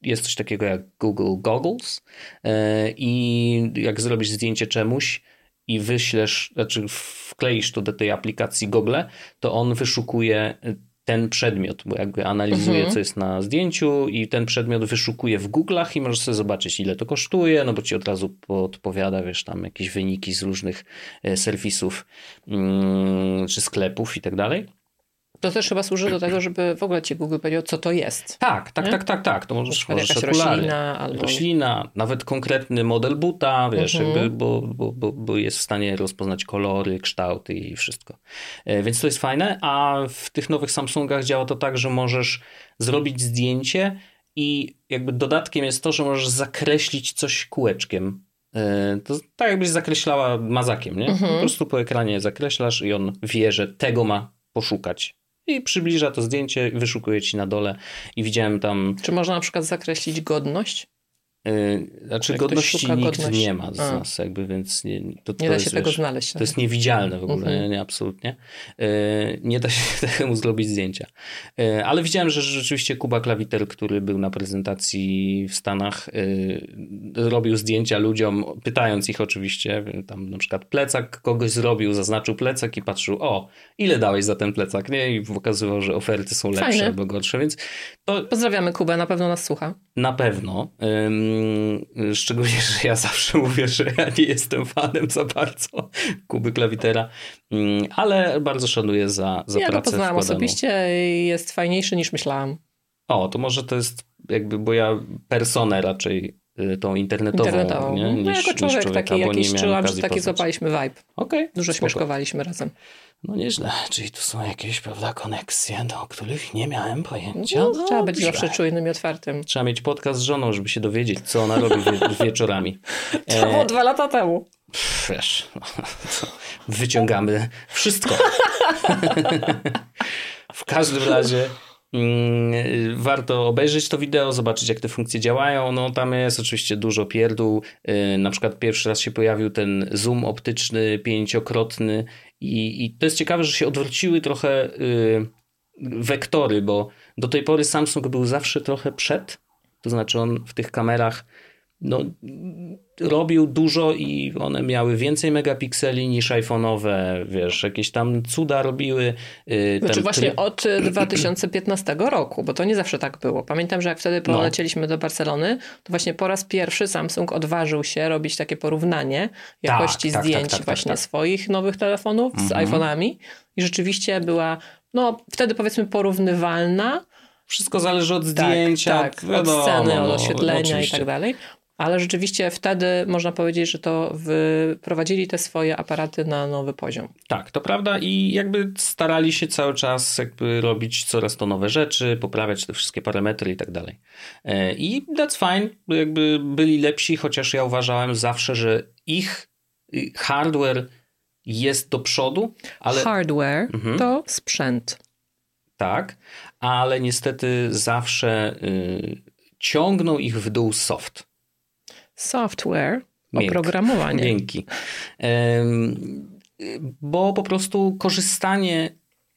Jest coś takiego jak Google Goggles e, i jak zrobisz zdjęcie czemuś i wyślesz, znaczy wkleisz to do tej aplikacji Google, to on wyszukuje ten przedmiot, bo jakby analizuje, mhm. co jest na zdjęciu i ten przedmiot wyszukuje w Google'ach i możesz sobie zobaczyć, ile to kosztuje, no bo ci od razu podpowiada, wiesz, tam jakieś wyniki z różnych e, serwisów mm, czy sklepów i tak dalej. To też chyba służy do tego, żeby w ogóle ci Google powiedział, co to jest. Tak, tak, tak, tak, tak. To możesz, możesz jakaś roślina albo... Roślina, nawet konkretny model buta, wiesz, mhm. jakby, bo, bo, bo, bo, jest w stanie rozpoznać kolory, kształty i wszystko. E, więc to jest fajne, a w tych nowych Samsungach działa to tak, że możesz zrobić zdjęcie i jakby dodatkiem jest to, że możesz zakreślić coś kółeczkiem e, to tak jakbyś zakreślała mazakiem, nie? Mhm. Po prostu po ekranie zakreślasz i on wie, że tego ma poszukać. I przybliża to zdjęcie, wyszukuje ci na dole i widziałem tam, Czy można na przykład zakreślić godność? Yy, znaczy Jak godności nikt godności. nie ma z A. nas jakby, więc nie, to, to Nie da jest, się tego wiesz, znaleźć. To jest niewidzialne w ogóle, Mhm. nie, nie, absolutnie. Yy, nie da się temu zrobić zdjęcia. Yy, ale widziałem, że rzeczywiście Kuba Klawiter, który był na prezentacji w Stanach, robił zdjęcia ludziom, pytając ich oczywiście, tam na przykład plecak kogoś zrobił, zaznaczył plecak i patrzył, o, ile dałeś za ten plecak, nie? I pokazywał, że oferty są lepsze Fajne. albo gorsze, więc to Pozdrawiamy Kubę, na pewno nas słucha. na pewno. Szczególnie, że ja zawsze mówię, że ja nie jestem fanem za bardzo Kuby Klawitera, Ym, ale bardzo szanuję za, za ja go pracę poznałam wkładaną. osobiście jest fajniejszy niż myślałam. O, to może to jest jakby, bo ja personę raczej tą internetową, Internetową. nie? no Niż, jako człowiek człowieka, taki jakiś czułam, że taki złapaliśmy vibe. Okej, Dużo spoko. śmieszkowaliśmy razem. No nieźle, czyli tu są jakieś, prawda, koneksje, do których nie miałem pojęcia. No, trzeba być Dobrze. zawsze czujnym i otwartym. Trzeba mieć podcast z żoną, żeby się dowiedzieć, co ona robi wie- wieczorami. To było E, dwa lata temu. Wiesz, no, wyciągamy wszystko. w każdym razie warto obejrzeć to wideo, zobaczyć jak te funkcje działają. No tam jest oczywiście dużo pierdół. Yy, Na przykład pierwszy raz się pojawił ten zoom optyczny pięciokrotny i, i to jest ciekawe, że się odwróciły trochę yy, wektory, bo do tej pory Samsung był zawsze trochę przed, to znaczy on w tych kamerach no, robił dużo i one miały więcej megapikseli niż iPhone'owe, wiesz, jakieś tam cuda robiły. Yy, Znaczy ten właśnie od y, 2015 roku, bo to nie zawsze tak było. Pamiętam, że jak wtedy No. polecieliśmy do Barcelony, to właśnie po raz pierwszy Samsung odważył się robić takie porównanie jakości tak, tak, zdjęć tak, tak, właśnie tak. swoich nowych telefonów z Mhm. iPhone'ami i rzeczywiście była, no wtedy powiedzmy porównywalna, Wszystko zależy od tak, zdjęcia, tak, od wiadomo, sceny, od no, oświetlenia i oczywiście. tak dalej. Ale rzeczywiście wtedy można powiedzieć, że to wyprowadzili te swoje aparaty na nowy poziom. Tak, to prawda i jakby starali się cały czas jakby robić coraz to nowe rzeczy, poprawiać te wszystkie parametry i tak dalej. E, I that's fine, jakby byli lepsi, chociaż ja uważałem zawsze, że ich y, hardware jest do przodu, ale Hardware Mhm. to sprzęt. tak, ale niestety zawsze y, ciągnął ich w dół soft. Software, oprogramowanie. Dzięki. Bo po prostu korzystanie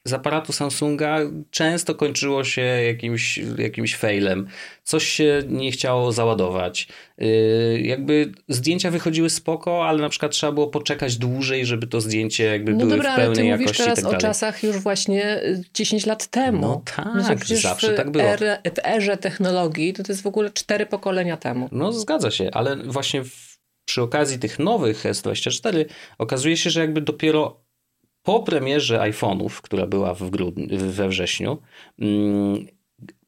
z aparatu Samsunga często kończyło się jakimś, jakimś failem. Coś się nie chciało załadować. Yy, Jakby zdjęcia wychodziły spoko, ale na przykład trzeba było poczekać dłużej, żeby to zdjęcie jakby No były dobra, w ale ty pełnej mówisz jakości i teraz tak o czasach już właśnie y, 10 lat temu. No tak, to przecież zawsze tak było. Erze, w erze technologii to, to jest w ogóle cztery pokolenia temu. No zgadza się, ale właśnie w, przy okazji tych nowych S24 okazuje się, że jakby dopiero po premierze iPhone'ów, która była w grudniu, we wrześniu, mm,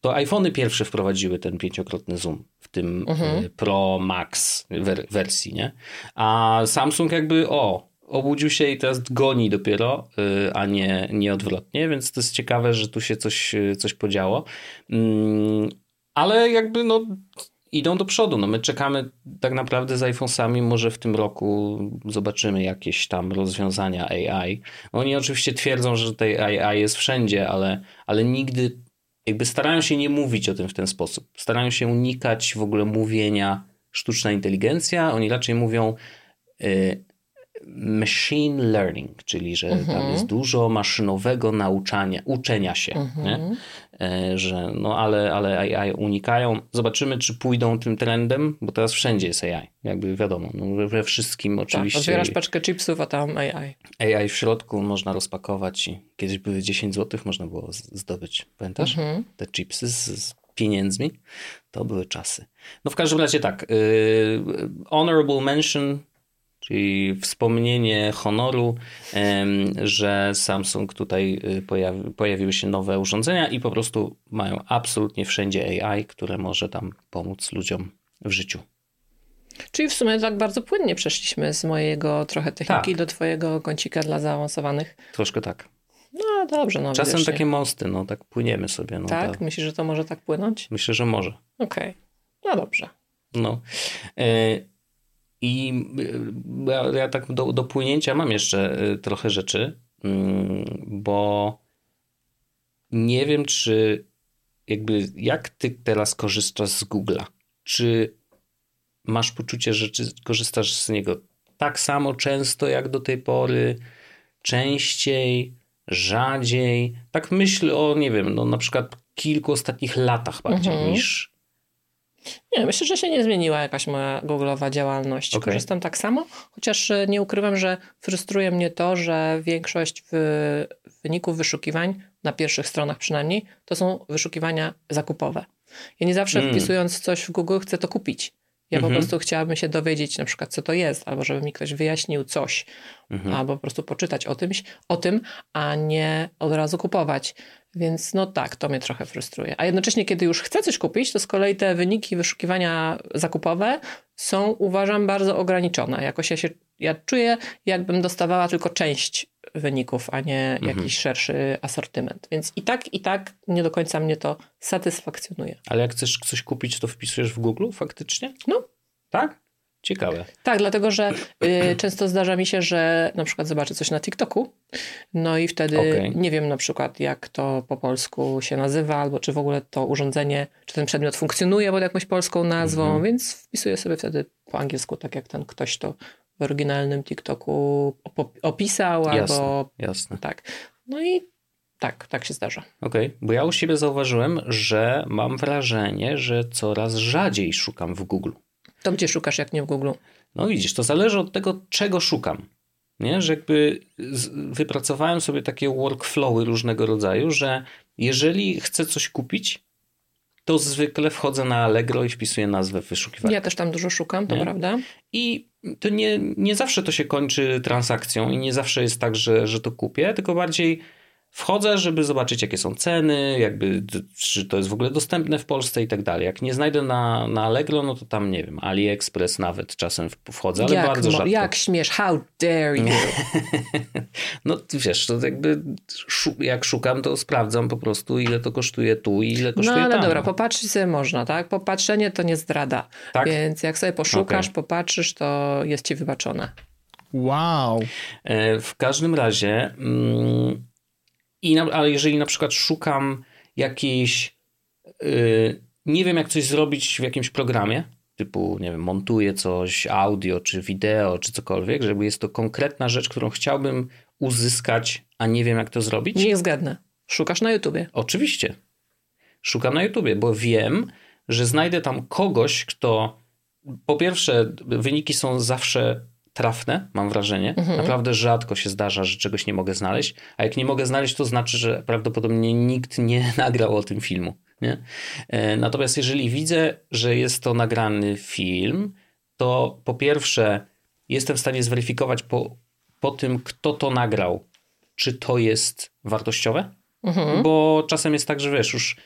to iPhony pierwsze wprowadziły ten pięciokrotny zoom w tym Mhm. y, Pro Max wer- wersji, nie? A Samsung jakby o, obudził się i teraz goni dopiero, y, a nie, nie odwrotnie, więc to jest ciekawe, że tu się coś, y, coś podziało. Mm, Ale jakby no idą do przodu. No my czekamy tak naprawdę z iPhone'sami, może w tym roku zobaczymy jakieś tam rozwiązania AI. Oni oczywiście twierdzą, że tej AI jest wszędzie, ale, ale nigdy jakby starają się nie mówić o tym w ten sposób. Starają się unikać w ogóle mówienia sztuczna inteligencja. Oni raczej mówią y, machine learning, czyli że tam Mhm. jest dużo maszynowego nauczania, uczenia się. Mhm. E, że no ale, ale AI unikają. Zobaczymy, czy pójdą tym trendem, bo teraz wszędzie jest AI. Jakby wiadomo, no we- wszystkim Tak, oczywiście otwierasz paczkę chipsów, a tam AI. AI w środku można rozpakować i kiedyś były 10 zł, można było zdobyć. Pamiętasz? Mhm. Te chipsy z, z pieniędzmi. To były czasy. No w każdym razie tak. Yy, honorable mention, czyli wspomnienie honoru, że Samsung tutaj y, pojawi, pojawiły się nowe urządzenia i po prostu mają absolutnie wszędzie AI, które może tam pomóc ludziom w życiu. Czyli w sumie tak bardzo płynnie przeszliśmy z mojego trochę techniki Tak. do twojego kącika dla zaawansowanych. Troszkę tak. No dobrze, no Czasem widocznie. takie mosty, no tak płyniemy sobie. No, Tak? tak. Myślisz, że to może tak płynąć? Myślę, że może. Okej. No dobrze. No. E, I y, ja, ja tak do, do płynięcia mam jeszcze y, trochę rzeczy, mm, bo nie wiem, czy jakby jak ty teraz korzystasz z Google'a? Czy masz poczucie, że korzystasz z niego tak samo często jak do tej pory, częściej, rzadziej? Tak myślę o, nie wiem, no na przykład kilku ostatnich latach bardziej Mhm. niż... Nie, myślę, że się nie zmieniła jakaś moja Google'owa działalność. Okej. Korzystam tak samo, chociaż e, nie ukrywam, że frustruje mnie to, że większość wy- wyników wyszukiwań, na pierwszych stronach przynajmniej, to są wyszukiwania zakupowe. Ja nie zawsze Mm. wpisując coś w Google chcę to kupić. Ja Mhm. po prostu chciałabym się dowiedzieć na przykład, co to jest, albo żeby mi ktoś wyjaśnił coś, Mhm. albo po prostu poczytać o, tymś, o tym, a nie od razu kupować. Więc no tak, to mnie trochę frustruje. A jednocześnie, kiedy już chcę coś kupić, to z kolei te wyniki wyszukiwania zakupowe są, uważam, bardzo ograniczone. Jakoś ja się, ja czuję, jakbym dostawała tylko część wyników, a nie Mhm. jakiś szerszy asortyment. Więc i tak, i tak nie do końca mnie to satysfakcjonuje. Ale jak chcesz coś kupić, to wpisujesz w Google faktycznie? No. Tak? Ciekawe. Tak, dlatego że y, często zdarza mi się, że na przykład zobaczę coś na TikToku, no i wtedy Okej. nie wiem na przykład jak to po polsku się nazywa, albo czy w ogóle to urządzenie, czy ten przedmiot funkcjonuje pod jakąś polską nazwą, Mhm. więc wpisuję sobie wtedy po angielsku, tak jak ten ktoś to w oryginalnym TikToku op- opisał, Jasne. albo Jasne. tak. No i tak, tak się zdarza. Okej, bo ja u siebie zauważyłem, że mam wrażenie, że coraz rzadziej szukam w Google. To gdzie szukasz, jak nie w Google? No widzisz, to zależy od tego, czego szukam. Nie? Że jakby wypracowałem sobie takie workflowy różnego rodzaju, że jeżeli chcę coś kupić, to zwykle wchodzę na Allegro i wpisuję nazwę w wyszukiwarkę. Ja też tam dużo szukam, to Nie? prawda? I to nie, nie zawsze to się kończy transakcją i nie zawsze jest tak, że, że to kupię, tylko bardziej wchodzę, żeby zobaczyć, jakie są ceny, jakby czy to jest w ogóle dostępne w Polsce i tak dalej. Jak nie znajdę na, na Allegro, no to tam nie wiem, AliExpress nawet czasem wchodzę, ale jak, bardzo rzadko. jak śmiesz, how dare you? No wiesz, to jakby jak szukam, to sprawdzam po prostu, ile to kosztuje tu i ile No kosztuje ale tam. dobra, popatrzeć sobie można, tak? Popatrzenie to nie zdrada. Tak? Więc jak sobie poszukasz, Okej. popatrzysz, to jest ci wybaczone. Wow. E, W każdym razie, mm, i na, ale jeżeli na przykład szukam jakiejś, y, nie wiem jak coś zrobić w jakimś programie, typu, nie wiem, montuję coś, audio, czy wideo, czy cokolwiek, żeby jest to konkretna rzecz, którą chciałbym uzyskać, a nie wiem jak to zrobić, Niech zgadnę. Szukasz na YouTubie. Oczywiście. Szukam na YouTubie, bo wiem, że znajdę tam kogoś, kto po pierwsze, wyniki są zawsze trafne, mam wrażenie. Naprawdę rzadko się zdarza, że czegoś nie mogę znaleźć, a jak nie mogę znaleźć, to znaczy, że prawdopodobnie nikt nie nagrał o tym filmu. Nie? E, Natomiast jeżeli widzę, że jest to nagrany film, to po pierwsze jestem w stanie zweryfikować po, po tym, kto to nagrał, czy to jest wartościowe, bo czasem jest tak, że wiesz, już,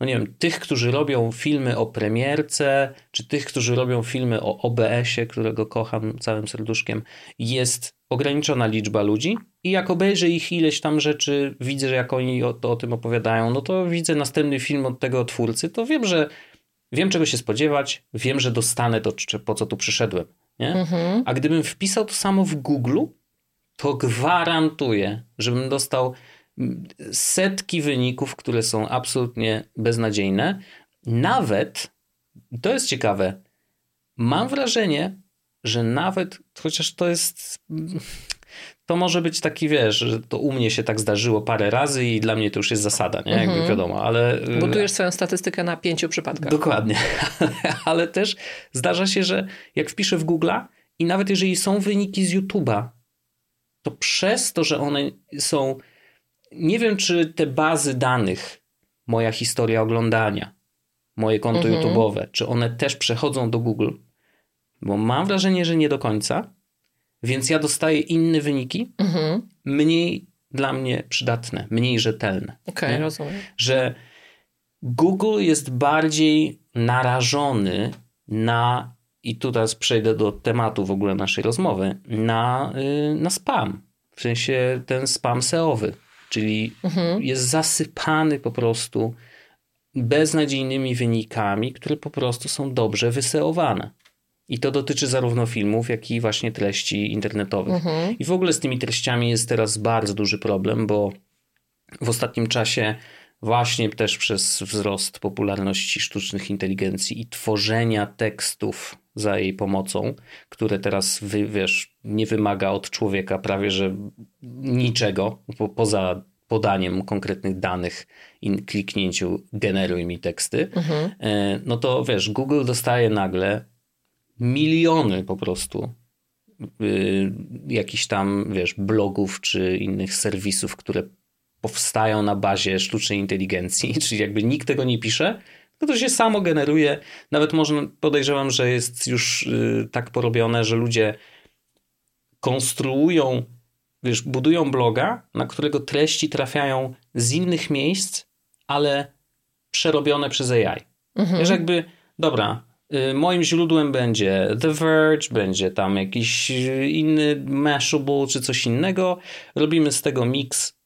no nie wiem, tych, którzy robią filmy o premierce, czy tych, którzy robią filmy o OBS-ie, którego kocham całym serduszkiem, jest ograniczona liczba ludzi i jak obejrzę ich ileś tam rzeczy, widzę, że jak oni o, to, o tym opowiadają, no to widzę następny film od tego twórcy, to wiem, że wiem, czego się spodziewać, wiem, że dostanę to, czy- po co tu przyszedłem, nie? Mhm. A gdybym wpisał to samo w Google, to gwarantuję, żebym dostał setki wyników, które są absolutnie beznadziejne. Nawet, to jest ciekawe, mam wrażenie, że nawet, chociaż to jest. To może być taki, wiesz, że to u mnie się tak zdarzyło parę razy i dla mnie to już jest zasada, nie? Jakby wiadomo, ale. Budujesz swoją statystykę na pięciu przypadkach. Dokładnie. Ale też zdarza się, że jak wpiszę w Google'a i nawet jeżeli są wyniki z YouTube'a, to przez to, że one są. Nie wiem, czy te bazy danych, moja historia oglądania, moje konto Mhm. YouTube'owe, czy one też przechodzą do Google, bo mam wrażenie, że nie do końca, więc ja dostaję inne wyniki, Mhm. mniej dla mnie przydatne, mniej rzetelne Okej, Nie? rozumiem. że Google jest bardziej narażony na, i tu teraz przejdę do tematu w ogóle naszej rozmowy, na, y, na spam. W sensie ten spam SEOwy, czyli Mhm. jest zasypany po prostu beznadziejnymi wynikami, które po prostu są dobrze wyseowane. I to dotyczy zarówno filmów, jak i właśnie treści internetowych. I w ogóle z tymi treściami jest teraz bardzo duży problem, bo w ostatnim czasie właśnie też przez wzrost popularności sztucznych inteligencji i tworzenia tekstów za jej pomocą, które teraz wy, wiesz, nie wymaga od człowieka prawie że niczego po, poza podaniem konkretnych danych i kliknięciu generuj mi teksty, e, no to wiesz, Google dostaje nagle miliony po prostu y, jakichś tam, wiesz, blogów czy innych serwisów, które powstają na bazie sztucznej inteligencji, czyli jakby nikt tego nie pisze, no to się samo generuje. Nawet można, podejrzewam, że jest już y, tak porobione, że ludzie konstruują, wiesz, budują bloga, na którego treści trafiają z innych miejsc, ale przerobione przez AI. Wiesz, jakby, dobra, y, moim źródłem będzie The Verge, będzie tam jakiś y, inny Mashable czy coś innego. Robimy z tego mix y,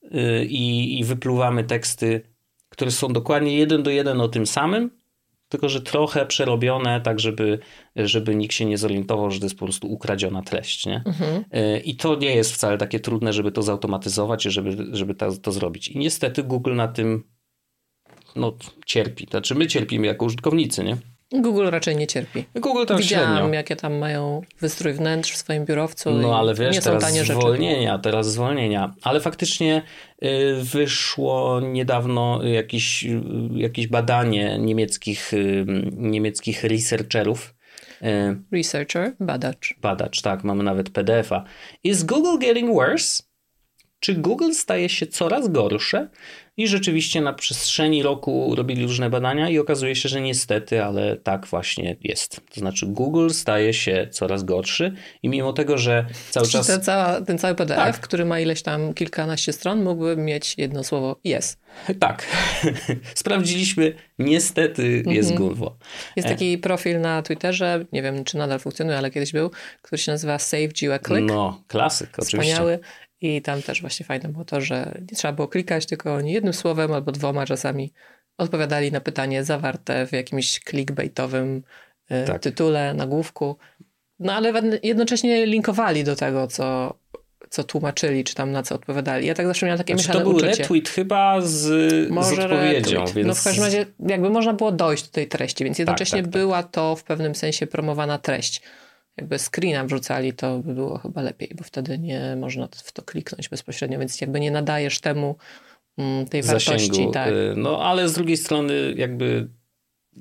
i, i wypluwamy teksty, które są dokładnie jeden do jeden o tym samym, tylko że trochę przerobione, tak żeby, żeby nikt się nie zorientował, że to jest po prostu ukradziona treść. Nie? Y, I to nie jest wcale takie trudne, żeby to zautomatyzować i żeby, żeby to, to zrobić. I niestety Google na tym no, cierpi. Znaczy my cierpimy jako użytkownicy, nie? Google raczej nie cierpi. Google tam Widziałam, średnio. jakie tam mają wystrój wnętrz w swoim biurowcu. No ale wiesz, nie są teraz tanie rzeczy. zwolnienia, teraz zwolnienia. Ale faktycznie y, wyszło niedawno jakieś, y, jakieś badanie niemieckich, y, niemieckich researcherów. Researcher, badacz. Badacz, tak, mamy nawet PDF-a. Is Google getting worse? Czy Google staje się coraz gorsze? I rzeczywiście na przestrzeni roku robili różne badania i okazuje się, że niestety, ale tak właśnie jest. To znaczy Google staje się coraz gorszy i mimo tego, że cały Czyli czas... ten, cała, ten cały PDF, Tak. który ma ileś tam kilkanaście stron, mógłby mieć jedno słowo yes. Tak. Sprawdziliśmy, niestety Mhm. jest gulwo. Jest taki profil na Twitterze, nie wiem czy nadal funkcjonuje, ale kiedyś był, który się nazywa Save You a Click. No, klasyk oczywiście. Wspaniały. I tam też właśnie fajne było to, że nie trzeba było klikać, tylko oni jednym słowem albo dwoma czasami odpowiadali na pytanie zawarte w jakimś clickbaitowym y, Tak. tytule, nagłówku. No ale jednocześnie linkowali do tego, co, co tłumaczyli, czy tam na co odpowiadali. Ja tak zawsze miałam takie Znaczy, to był uczucie. retweet chyba z, z Może odpowiedzią, retweet. więc... No w każdym razie jakby można było dojść do tej treści, więc jednocześnie tak, tak. była to w pewnym sensie promowana treść. Jakby screena wrzucali, to by było chyba lepiej, bo wtedy nie można w to kliknąć bezpośrednio, więc jakby nie nadajesz temu mm, tej wartości. zasięgu. Tak. y, No ale z drugiej strony jakby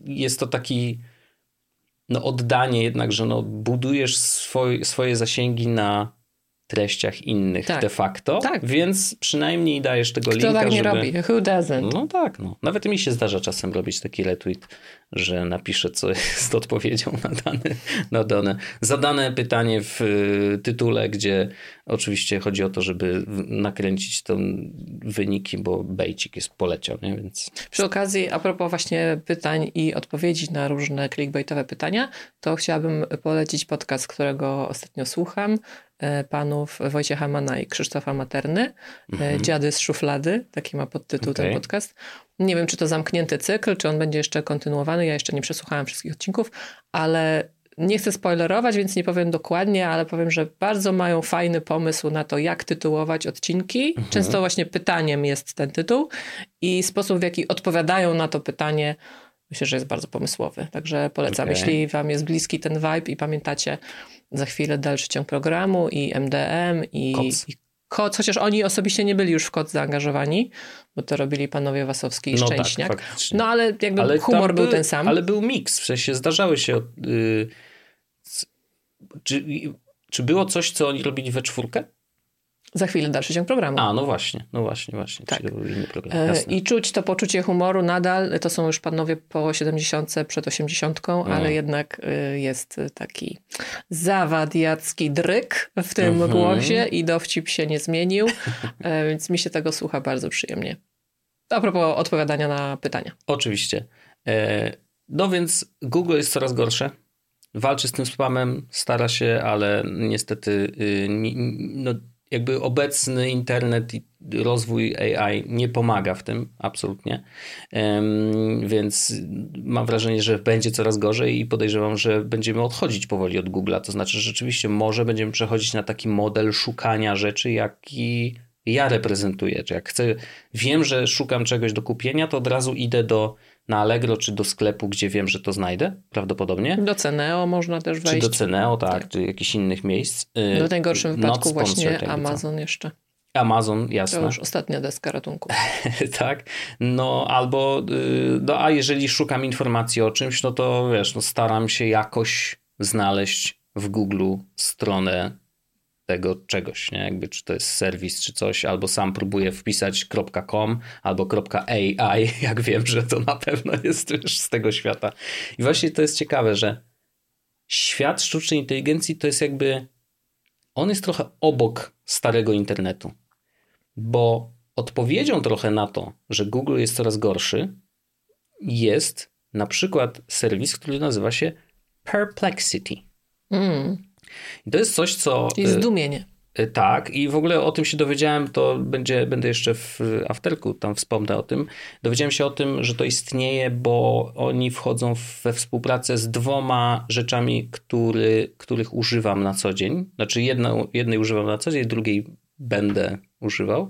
jest to taki no oddanie jednak, że no budujesz swoj, swoje zasięgi na treściach innych Tak. de facto, Tak. więc przynajmniej dajesz tego Kto linka, tak nie żeby... robi? Who doesn't? No tak, no. Nawet mi się zdarza czasem robić taki retweet, że napiszę, co jest odpowiedzią na dane, na dane zadane pytanie w y, tytule, gdzie oczywiście chodzi o to, żeby nakręcić to wyniki, bo bejcik jest poleciał, nie? Więc Przy okazji, a propos właśnie pytań i odpowiedzi na różne clickbaitowe pytania, to chciałabym polecić podcast, którego ostatnio słucham, e, panów Wojciecha Mana i Krzysztofa Materny, e, Dziady z szuflady, taki ma podtytuł ten Okej. podcast. Nie wiem, czy to zamknięty cykl, czy on będzie jeszcze kontynuowany, ja jeszcze nie przesłuchałam wszystkich odcinków, ale nie chcę spoilerować, więc nie powiem dokładnie, ale powiem, że bardzo mają fajny pomysł na to, jak tytułować odcinki. Często właśnie pytaniem jest ten tytuł i sposób, w jaki odpowiadają na to pytanie, myślę, że jest bardzo pomysłowy. Także polecam. Okej. Jeśli wam jest bliski ten vibe i pamiętacie za chwilę dalszy ciąg programu i MDM i Koc. i KOC, chociaż oni osobiście nie byli już w KOC zaangażowani, bo to robili panowie Wasowski i no tak, Szczęśniak. faktycznie. No ale jakby Ale humor był by- ten sam. Ale był miks, w sensie zdarzały się... y, c- czy, czy było coś, co oni robili we czwórkę? Za chwilę dalszy ciąg programu. A, no właśnie, no właśnie, właśnie. Tak. Inny program, E, jasne. I czuć to poczucie humoru nadal. To są już panowie po 70, przed 80, No. ale jednak y, jest taki zawadiacki dryk w tym Mhm. głosie i dowcip się nie zmienił, e, więc mi się tego słucha bardzo przyjemnie. A propos odpowiadania na pytania. Oczywiście. E, No więc Google jest coraz gorsze. Walczy z tym spamem, stara się, ale niestety y, no, jakby obecny internet i rozwój AI nie pomaga w tym, absolutnie. Więc mam wrażenie, że będzie coraz gorzej i podejrzewam, że będziemy odchodzić powoli od Google'a. To znaczy, że rzeczywiście może będziemy przechodzić na taki model szukania rzeczy, jaki ja reprezentuję. Czy jak chcę, wiem, że szukam czegoś do kupienia, to od razu idę do na Allegro czy do sklepu, gdzie wiem, że to znajdę, prawdopodobnie. Do Ceneo można też wejść. Czy do Ceneo, tak, tak. czy jakichś innych miejsc. Y, w najgorszym wypadku właśnie Amazon jeszcze. Amazon, jasne. To już ostatnia deska ratunku. tak, no albo, y, no a jeżeli szukam informacji o czymś, no to wiesz, no staram się jakoś znaleźć w Google stronę tego czegoś, nie? Jakby czy to jest serwis, czy coś, albo sam próbuję wpisać .com albo .ai, jak wiem, że to na pewno jest już z tego świata. I właśnie to jest ciekawe, że świat sztucznej inteligencji to jest jakby on jest trochę obok starego internetu, bo odpowiedzią trochę na to, że Google jest coraz gorszy, jest na przykład serwis, który nazywa się Perplexity. Mm. I to jest coś, co. I zdumienie. Y, tak, i w ogóle o tym się dowiedziałem, to będzie, będę jeszcze w afterku tam wspomnę o tym. Dowiedziałem się o tym, że to istnieje, bo oni wchodzą we współpracę z dwoma rzeczami, który, których używam na co dzień. Znaczy jedną, jednej używam na co dzień, drugiej będę używał.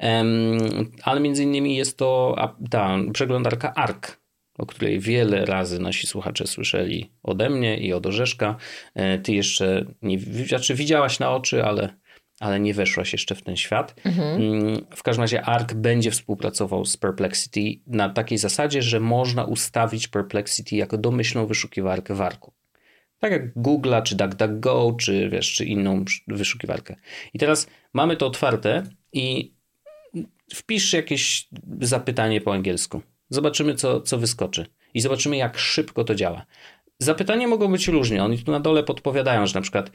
Um, ale między innymi jest to ta przeglądarka ARK o której wiele razy nasi słuchacze słyszeli ode mnie i od Orzeszka. E, ty jeszcze nie, znaczy widziałaś na oczy, ale, ale nie weszłaś jeszcze w ten świat. Mhm. Mm, w każdym razie ARK będzie współpracował z Perplexity na takiej zasadzie, że można ustawić Perplexity jako domyślną wyszukiwarkę w ARKu. Tak jak Google'a, czy DuckDuckGo, czy wiesz, czy inną wyszukiwarkę. I teraz mamy to otwarte i wpisz jakieś zapytanie po angielsku. Zobaczymy, co, co wyskoczy. I zobaczymy, jak szybko to działa. Zapytania mogą być różne. Oni tu na dole podpowiadają, że na przykład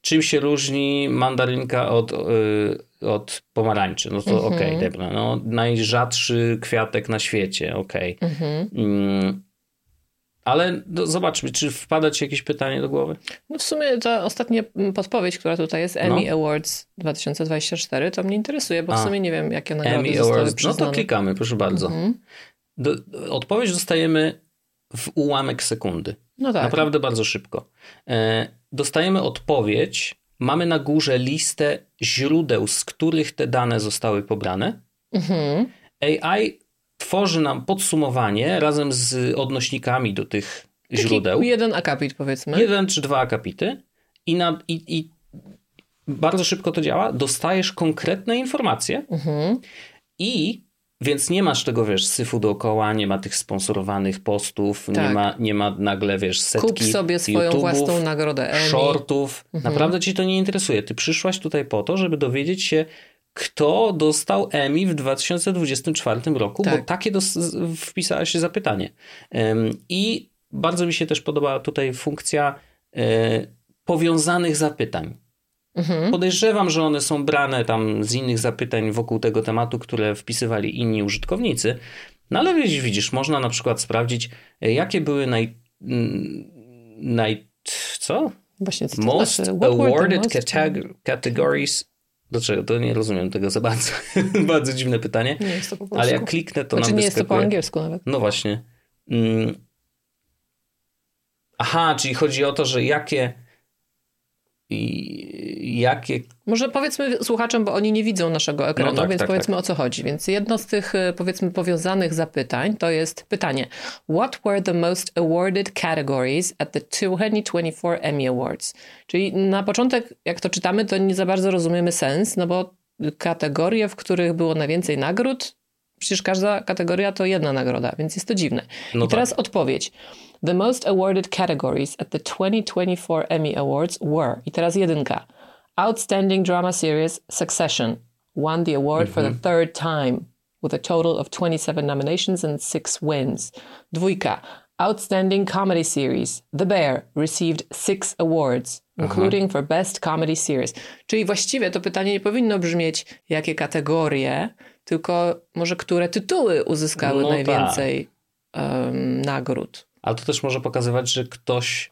czym się różni mandarynka od, yy, od pomarańczy. No to mhm. okej, okay, dobra. No, najrzadszy kwiatek na świecie, okej. Okay. Mhm. Mm, ale no, zobaczmy, czy wpada ci jakieś pytanie do głowy? No w sumie ta ostatnia podpowiedź, która tutaj jest, Emmy no. Awards 2024, to mnie interesuje, bo w sumie nie wiem, jakie nagrody Emmy zostały Awards. przyznane. No to klikamy, proszę bardzo. Mhm do, odpowiedź dostajemy w ułamek sekundy. No tak. Naprawdę bardzo szybko. E, dostajemy odpowiedź, mamy na górze listę źródeł, z których te dane zostały pobrane. Mhm. AI tworzy nam podsumowanie razem z odnośnikami do tych Taki źródeł. Jeden akapit powiedzmy. Jeden czy dwa akapity i, na, i, i bardzo szybko to działa. Dostajesz konkretne informacje mhm. i więc nie masz tego, wiesz, syfu dookoła, nie ma tych sponsorowanych postów, tak. nie, ma, nie ma nagle, wiesz, setki Kup sobie swoją własną nagrodę Emmy. shortów. Mhm. Naprawdę ci to nie interesuje. Ty przyszłaś tutaj po to, żeby dowiedzieć się, kto dostał Emmy w 2024 roku, tak. bo takie wpisała się zapytanie. I bardzo mi się też podoba tutaj funkcja e, powiązanych zapytań. Mhm. Podejrzewam, że one są brane tam z innych zapytań wokół tego tematu, które wpisywali inni użytkownicy. No ale widzisz, można na przykład sprawdzić, jakie były naj... Mm, naj co? Właśnie co most znaczy? awarded most... categories Dlaczego? To nie rozumiem tego za bardzo. bardzo dziwne pytanie. Nie jest to po polsku. Ale jak kliknę, to znaczy, nam nie jest to po angielsku nawet. No właśnie. Mm. Aha, czyli chodzi o to, że jakie jakie... Może powiedzmy słuchaczom, bo oni nie widzą naszego ekranu, no tak, więc tak, powiedzmy tak. o co chodzi. Więc jedno z tych e, powiedzmy powiązanych zapytań to jest pytanie What were the most awarded categories at the 2024 Emmy Awards? Czyli na początek, jak to czytamy, to nie za bardzo rozumiemy sens, no bo kategorie, w których było najwięcej nagród, przecież każda kategoria to jedna nagroda, więc jest to dziwne. No I teraz tak. odpowiedź. The most awarded categories at the 2024 Emmy Awards were, i teraz jedynka, Outstanding Drama Series Succession won the award for the mhm. third time with a total of 27 nominations and 6 wins. Dwójka, Outstanding Comedy Series The Bear received 6 awards, including Aha. for Best Comedy Series. Czyli właściwie to pytanie nie powinno brzmieć, jakie kategorie, tylko może które tytuły uzyskały no najwięcej tak. um, nagród. Ale to też może pokazywać, że ktoś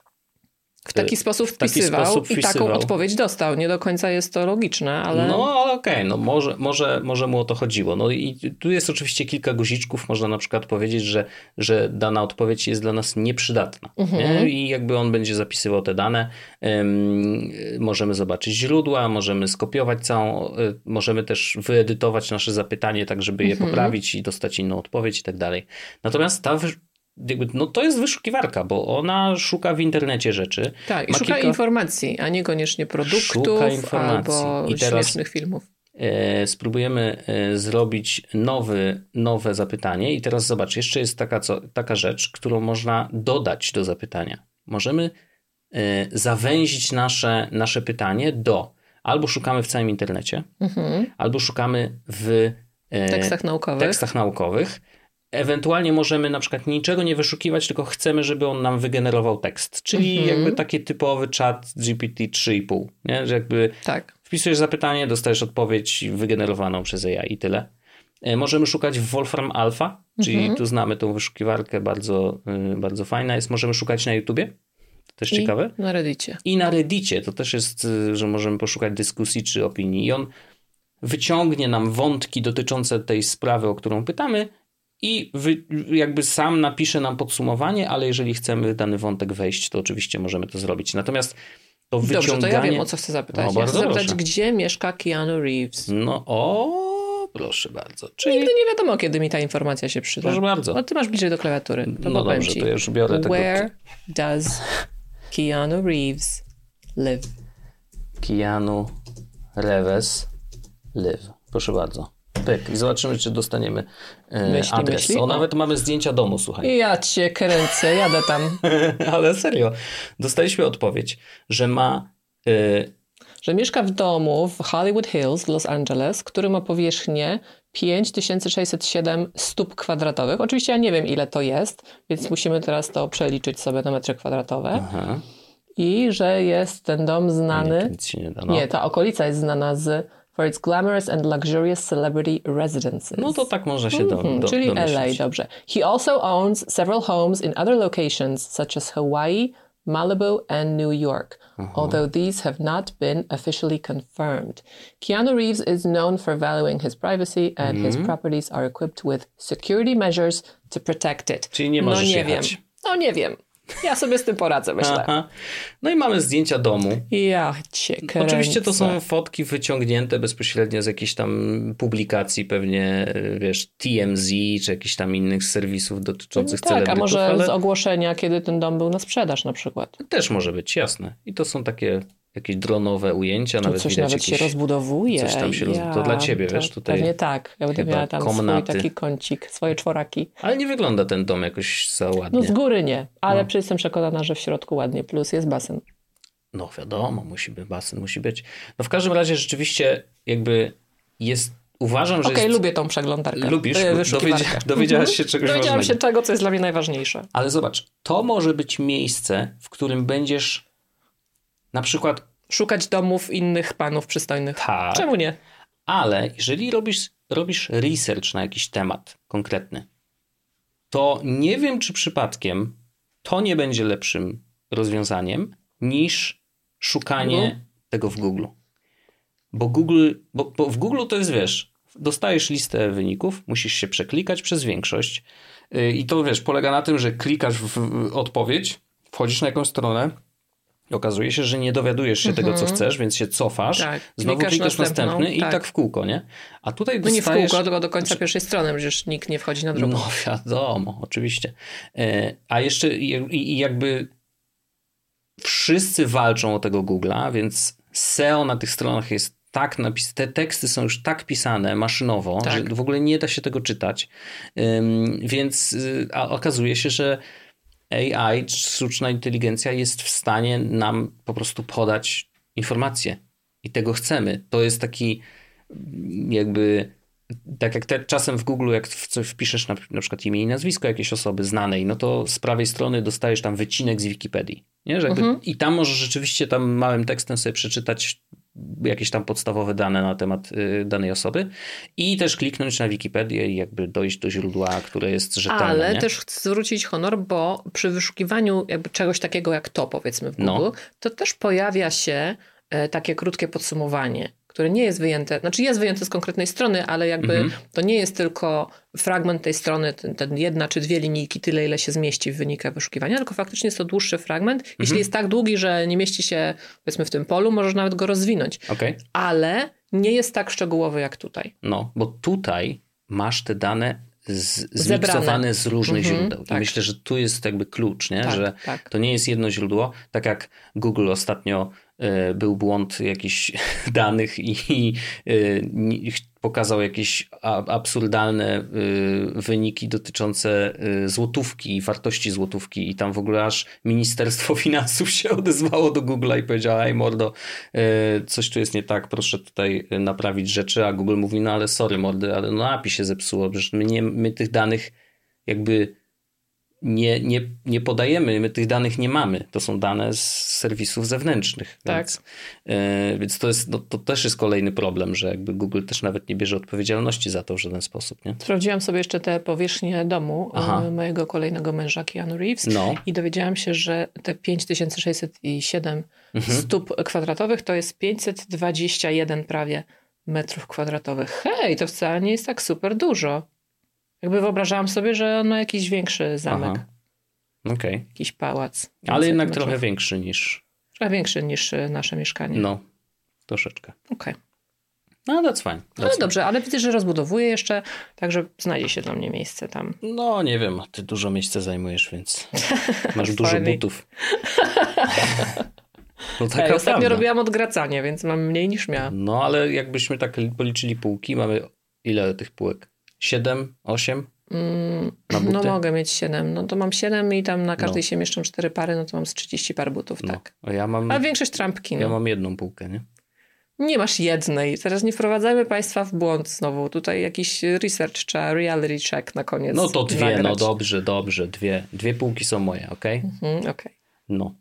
w taki sposób w taki wpisywał sposób i taką wpisywał. odpowiedź dostał. Nie do końca jest to logiczne, ale... No okej, no może, może, może mu o to chodziło. No i tu jest oczywiście kilka guziczków. Można na przykład powiedzieć, że, że dana odpowiedź jest dla nas nieprzydatna. Mhm. Nie? I jakby on będzie zapisywał te dane. Ym, możemy zobaczyć źródła, możemy skopiować całą, y, możemy też wyedytować nasze zapytanie, tak żeby je Mhm. poprawić i dostać inną odpowiedź i tak dalej. Natomiast ta no to jest wyszukiwarka, bo ona szuka w internecie rzeczy. Tak, i Ma szuka kilka- informacji, a niekoniecznie produktów Szuka informacji. albo I śmiesznych filmów. e, spróbujemy e, zrobić nowy, nowe zapytanie. I teraz zobacz, jeszcze jest taka, co, taka rzecz, którą można dodać do zapytania. Możemy e, zawęzić nasze, nasze pytanie do albo szukamy w całym internecie, Mhm. albo szukamy w Tekstach naukowych. tekstach naukowych. Ewentualnie możemy na przykład niczego nie wyszukiwać, tylko chcemy, żeby on nam wygenerował tekst. Czyli Mhm. jakby taki typowy chat GPT 3,5. Nie? Że jakby Tak. Wpisujesz zapytanie, dostajesz odpowiedź wygenerowaną przez AI i tyle. E, Możemy szukać w Wolfram Alpha, czyli Mhm. tu znamy tą wyszukiwarkę, bardzo, y, bardzo fajna jest. Możemy szukać na YouTubie, to też I ciekawe. na Reddicie. I na Reddicie, to też jest, y, że możemy poszukać dyskusji czy opinii. I on wyciągnie nam wątki dotyczące tej sprawy, o którą pytamy i wy, jakby sam napisze nam podsumowanie, ale jeżeli chcemy w dany wątek wejść, to oczywiście możemy to zrobić. Natomiast to wyciąganie... Dobrze, to ja wiem, o co chcę zapytać. No, ja chcę zapytać, proszę. gdzie mieszka Keanu Reeves? No o, proszę bardzo. Czyli, Nigdy nie wiadomo, kiedy mi ta informacja się przyda. proszę bardzo. O, ty masz bliżej do klawiatury. To No dobrze, ci. to ja już biorę tego Where does Keanu Reeves live? Keanu Reeves live. Proszę bardzo. Pyk. I zobaczymy, czy dostaniemy e, Myśli, adres. myśli. O, nawet mamy zdjęcia domu, słuchaj. Ja cię kręcę, jadę tam. Ale serio. Dostaliśmy odpowiedź, że ma... E, Że mieszka w domu w Hollywood Hills w Los Angeles, który ma powierzchnię 5607 stóp kwadratowych. Oczywiście ja nie wiem, ile to jest, więc musimy teraz to przeliczyć sobie na metry kwadratowe. aha, I że jest ten dom nie, znany... nic się nie da. No. Nie, ta okolica jest znana z for its glamorous and luxurious celebrity residences. no to tak można się do, Mhm, do, czyli domyślić. LA, dobrze. He also owns several homes in other locations such as Hawaii, Malibu and New York, although these have not been officially confirmed. Keanu Reeves is known for valuing his privacy and his properties are equipped with security measures to protect it. Czyli nie no możesz nie jechać. wiem. No nie wiem. Ja sobie z tym poradzę, myślę. Aha. No i mamy zdjęcia domu. Ja cię kręcę. Oczywiście to są fotki wyciągnięte bezpośrednio z jakiejś tam publikacji, pewnie wiesz, TMZ czy jakichś tam innych serwisów dotyczących Tak, a celebrytów, może ale z ogłoszenia, kiedy ten dom był na sprzedaż na przykład. też może być, jasne. I to są takie jakieś dronowe ujęcia, nawet coś widać nawet się jakieś... rozbudowuje. coś tam się roz- to dla ciebie, to wiesz, tutaj Pewnie tak. Ja będę miała tam komnaty. swój taki kącik, swoje czworaki. Ale nie wygląda ten dom jakoś za No ładnie. z góry nie, ale No. jestem przekonana, że w środku ładnie. Plus jest basen. No wiadomo, musi być basen, musi być. No w każdym razie rzeczywiście jakby jest, uważam, że Okej, jest... lubię tą przeglądarkę. Lubisz, y, bo wyszukiwarkę. dowiedzi- dowiedziałaś się czegoś Dowiedziałam ważnego. się czego, co jest dla mnie najważniejsze. Ale zobacz, to może być miejsce, w którym będziesz na przykład Szukać domów innych panów przystojnych. tak, Czemu nie? ale jeżeli robisz, robisz research na jakiś temat konkretny, to nie wiem, czy przypadkiem to nie będzie lepszym rozwiązaniem niż szukanie Google? tego w Google. Bo Google, bo, bo w Google to jest, wiesz, dostajesz listę wyników, musisz się przeklikać przez większość yy, i to, wiesz, polega na tym, że klikasz w, odpowiedź, wchodzisz na jakąś stronę okazuje się, że nie dowiadujesz się tego, co chcesz, więc się cofasz, Tak. znowu Klikasz klikasz następny i tak. tak w kółko, nie? A tutaj No nie w dostajesz... kółko, tylko do końca pierwszej strony, przecież nikt nie wchodzi na drugą. No wiadomo, oczywiście. E, A jeszcze jakby wszyscy walczą o tego Google'a, więc SEO na tych stronach jest tak napisane, te teksty są już tak pisane maszynowo, Tak. że w ogóle nie da się tego czytać. Więc y, a okazuje się, że AI, sztuczna inteligencja jest w stanie nam po prostu podać informacje. I tego chcemy. To jest taki mm, jakby tak jak te, czasem w Google, jak w coś wpiszesz na, na przykład imię i nazwisko jakiejś osoby znanej, no to z prawej strony dostajesz tam wycinek z Wikipedii. Nie? Że jakby, I tam możesz rzeczywiście tam małym tekstem sobie przeczytać jakieś tam podstawowe dane na temat y, danej osoby i też kliknąć na Wikipedię i jakby dojść do źródła, które jest rzetelne. Ale nie? też chcę zwrócić honor, bo przy wyszukiwaniu czegoś takiego jak to powiedzmy w Google, No. to też pojawia się e, takie krótkie podsumowanie, które nie jest wyjęte, znaczy jest wyjęte z konkretnej strony, ale jakby Mhm. to nie jest tylko fragment tej strony, ten, ten jedna czy dwie linijki, tyle ile się zmieści w wynikach wyszukiwania, tylko faktycznie jest to dłuższy fragment. Mhm. Jeśli jest tak długi, że nie mieści się powiedzmy w tym polu, możesz nawet go rozwinąć, Okej. ale nie jest tak szczegółowy jak tutaj. No, bo tutaj masz te dane z, zmiksowane z różnych Mhm, źródeł. I tak. myślę, że tu jest jakby klucz, nie? Tak, że tak. to nie jest jedno źródło. Tak jak Google ostatnio był błąd jakichś danych i, i e, pokazał jakieś absurdalne e, wyniki dotyczące e, złotówki i wartości złotówki. I tam w ogóle aż Ministerstwo Finansów się odezwało do Google'a i powiedziało, ej mordo, e, coś tu jest nie tak, proszę tutaj e, naprawić rzeczy, a Google mówi, no ale sorry mordy, ale no API się zepsuło, przecież my, nie, my tych danych jakby nie, nie, nie podajemy, my tych danych nie mamy. To są dane z serwisów zewnętrznych. Tak. Więc, e, więc to, jest, no, to też jest kolejny problem, że jakby Google też nawet nie bierze odpowiedzialności za to w żaden sposób. Nie? Sprawdziłam sobie jeszcze te powierzchnie domu e, mojego kolejnego męża, Keanu Reeves, No. i dowiedziałam się, że te 5607 Mhm. stóp kwadratowych to jest 521 prawie metrów kwadratowych. Hej, to wcale nie jest tak super dużo. Jakby wyobrażałam sobie, że ma jakiś większy zamek, Aha. Okej. jakiś pałac. Ale jednak metrów. trochę większy niż. Trochę większy niż e, nasze mieszkanie. No, troszeczkę. Okej. No, that's fine. That's No fine. dobrze, ale widzę, że rozbudowuję jeszcze, także znajdzie się dla mnie miejsce tam. No, nie wiem, ty dużo miejsca zajmujesz, więc masz dużo butów. No taka Ej, ostatnio robiłam odgracanie, więc mam mniej niż miałam. No, ale jakbyśmy tak policzyli półki, mamy ile tych półek? Siedem, osiem? Mm, Na buty? no mogę mieć 7. No to mam 7 i tam na każdej No. się mieszczą 4 pary, no to mam z 30 par butów, No. tak. A ja mam, A większość trampki, no. ja mam jedną półkę, nie? Nie masz jednej. Teraz nie wprowadzajmy państwa w błąd znowu. Tutaj jakiś research trzeba, reality check na koniec No to dwie, no dobrze, dobrze, dwie. Dwie półki są moje, okej? Mhm, okej. No.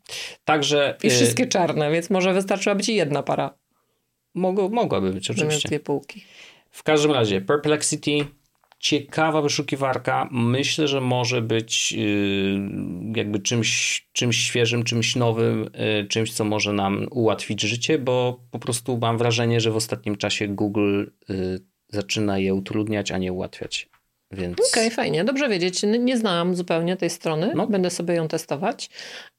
Także... I y, wszystkie czarne, więc może wystarczyłaby ci jedna para Mogło, mogłaby być, zamiast oczywiście. dwie półki. W każdym razie, Perplexity, ciekawa wyszukiwarka. Myślę, że może być yy, jakby czymś, czymś świeżym, czymś nowym, yy, czymś, co może nam ułatwić życie, bo po prostu mam wrażenie, że w ostatnim czasie Google yy, zaczyna je utrudniać, a nie ułatwiać. Więc Okej, fajnie, dobrze wiedzieć. Nie znałam zupełnie tej strony, No. będę sobie ją testować.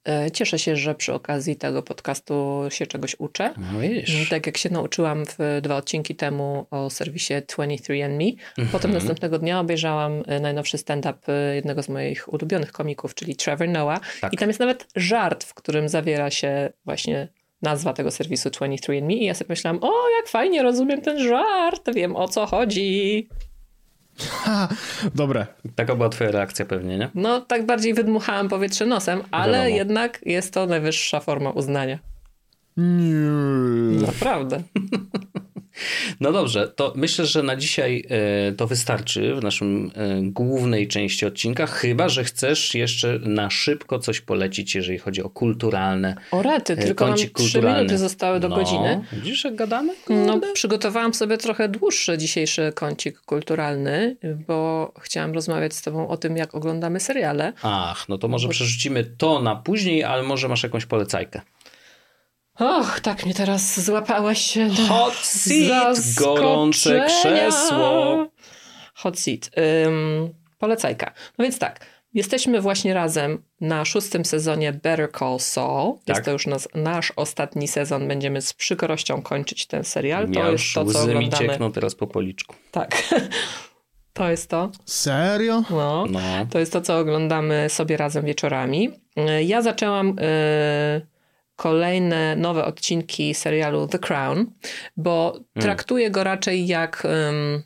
E, Cieszę się, że przy okazji tego podcastu się czegoś uczę. no widzisz. Tak jak się nauczyłam w dwa odcinki temu o serwisie 23andMe. Potem następnego dnia obejrzałam e, najnowszy stand-up e, jednego z moich ulubionych komików, czyli Trevor Noah. Tak. I tam jest nawet żart, w którym zawiera się właśnie nazwa tego serwisu 23andMe i ja sobie myślałam, o jak fajnie rozumiem ten żart, wiem o co chodzi. Dobre. Taka była twoja reakcja pewnie, nie? No tak bardziej wydmuchałam powietrze nosem, ale Wiadomo. jednak jest to najwyższa forma uznania. Nie. Naprawdę. No dobrze, to myślę, że na dzisiaj e, to wystarczy w naszym e, głównej części odcinka, chyba że chcesz jeszcze na szybko coś polecić, jeżeli chodzi o kulturalne. O rety, e, tylko mam trzy minuty zostały do no, godziny. Widzisz, jak gadamy? No, przygotowałam sobie trochę dłuższy dzisiejszy kącik kulturalny, bo chciałam rozmawiać z tobą o tym, jak oglądamy seriale. Ach, no to może przerzucimy to na później, ale może masz jakąś polecajkę. Och, tak mnie teraz złapałeś na Hot seat, gorące krzesło. Hot seat. Ym, polecajka. No więc tak, jesteśmy właśnie razem na szóstym sezonie Better Call Saul. Tak. Jest to już nas, nasz ostatni sezon. Będziemy z przykrością kończyć ten serial. To Ja jest już to, co oglądamy. ciekną teraz po policzku. Tak. To jest to. Serio? No. No. To jest to, co oglądamy sobie razem wieczorami. Ja zaczęłam y, kolejne nowe odcinki serialu The Crown, bo Hmm. traktuję go raczej jak ym,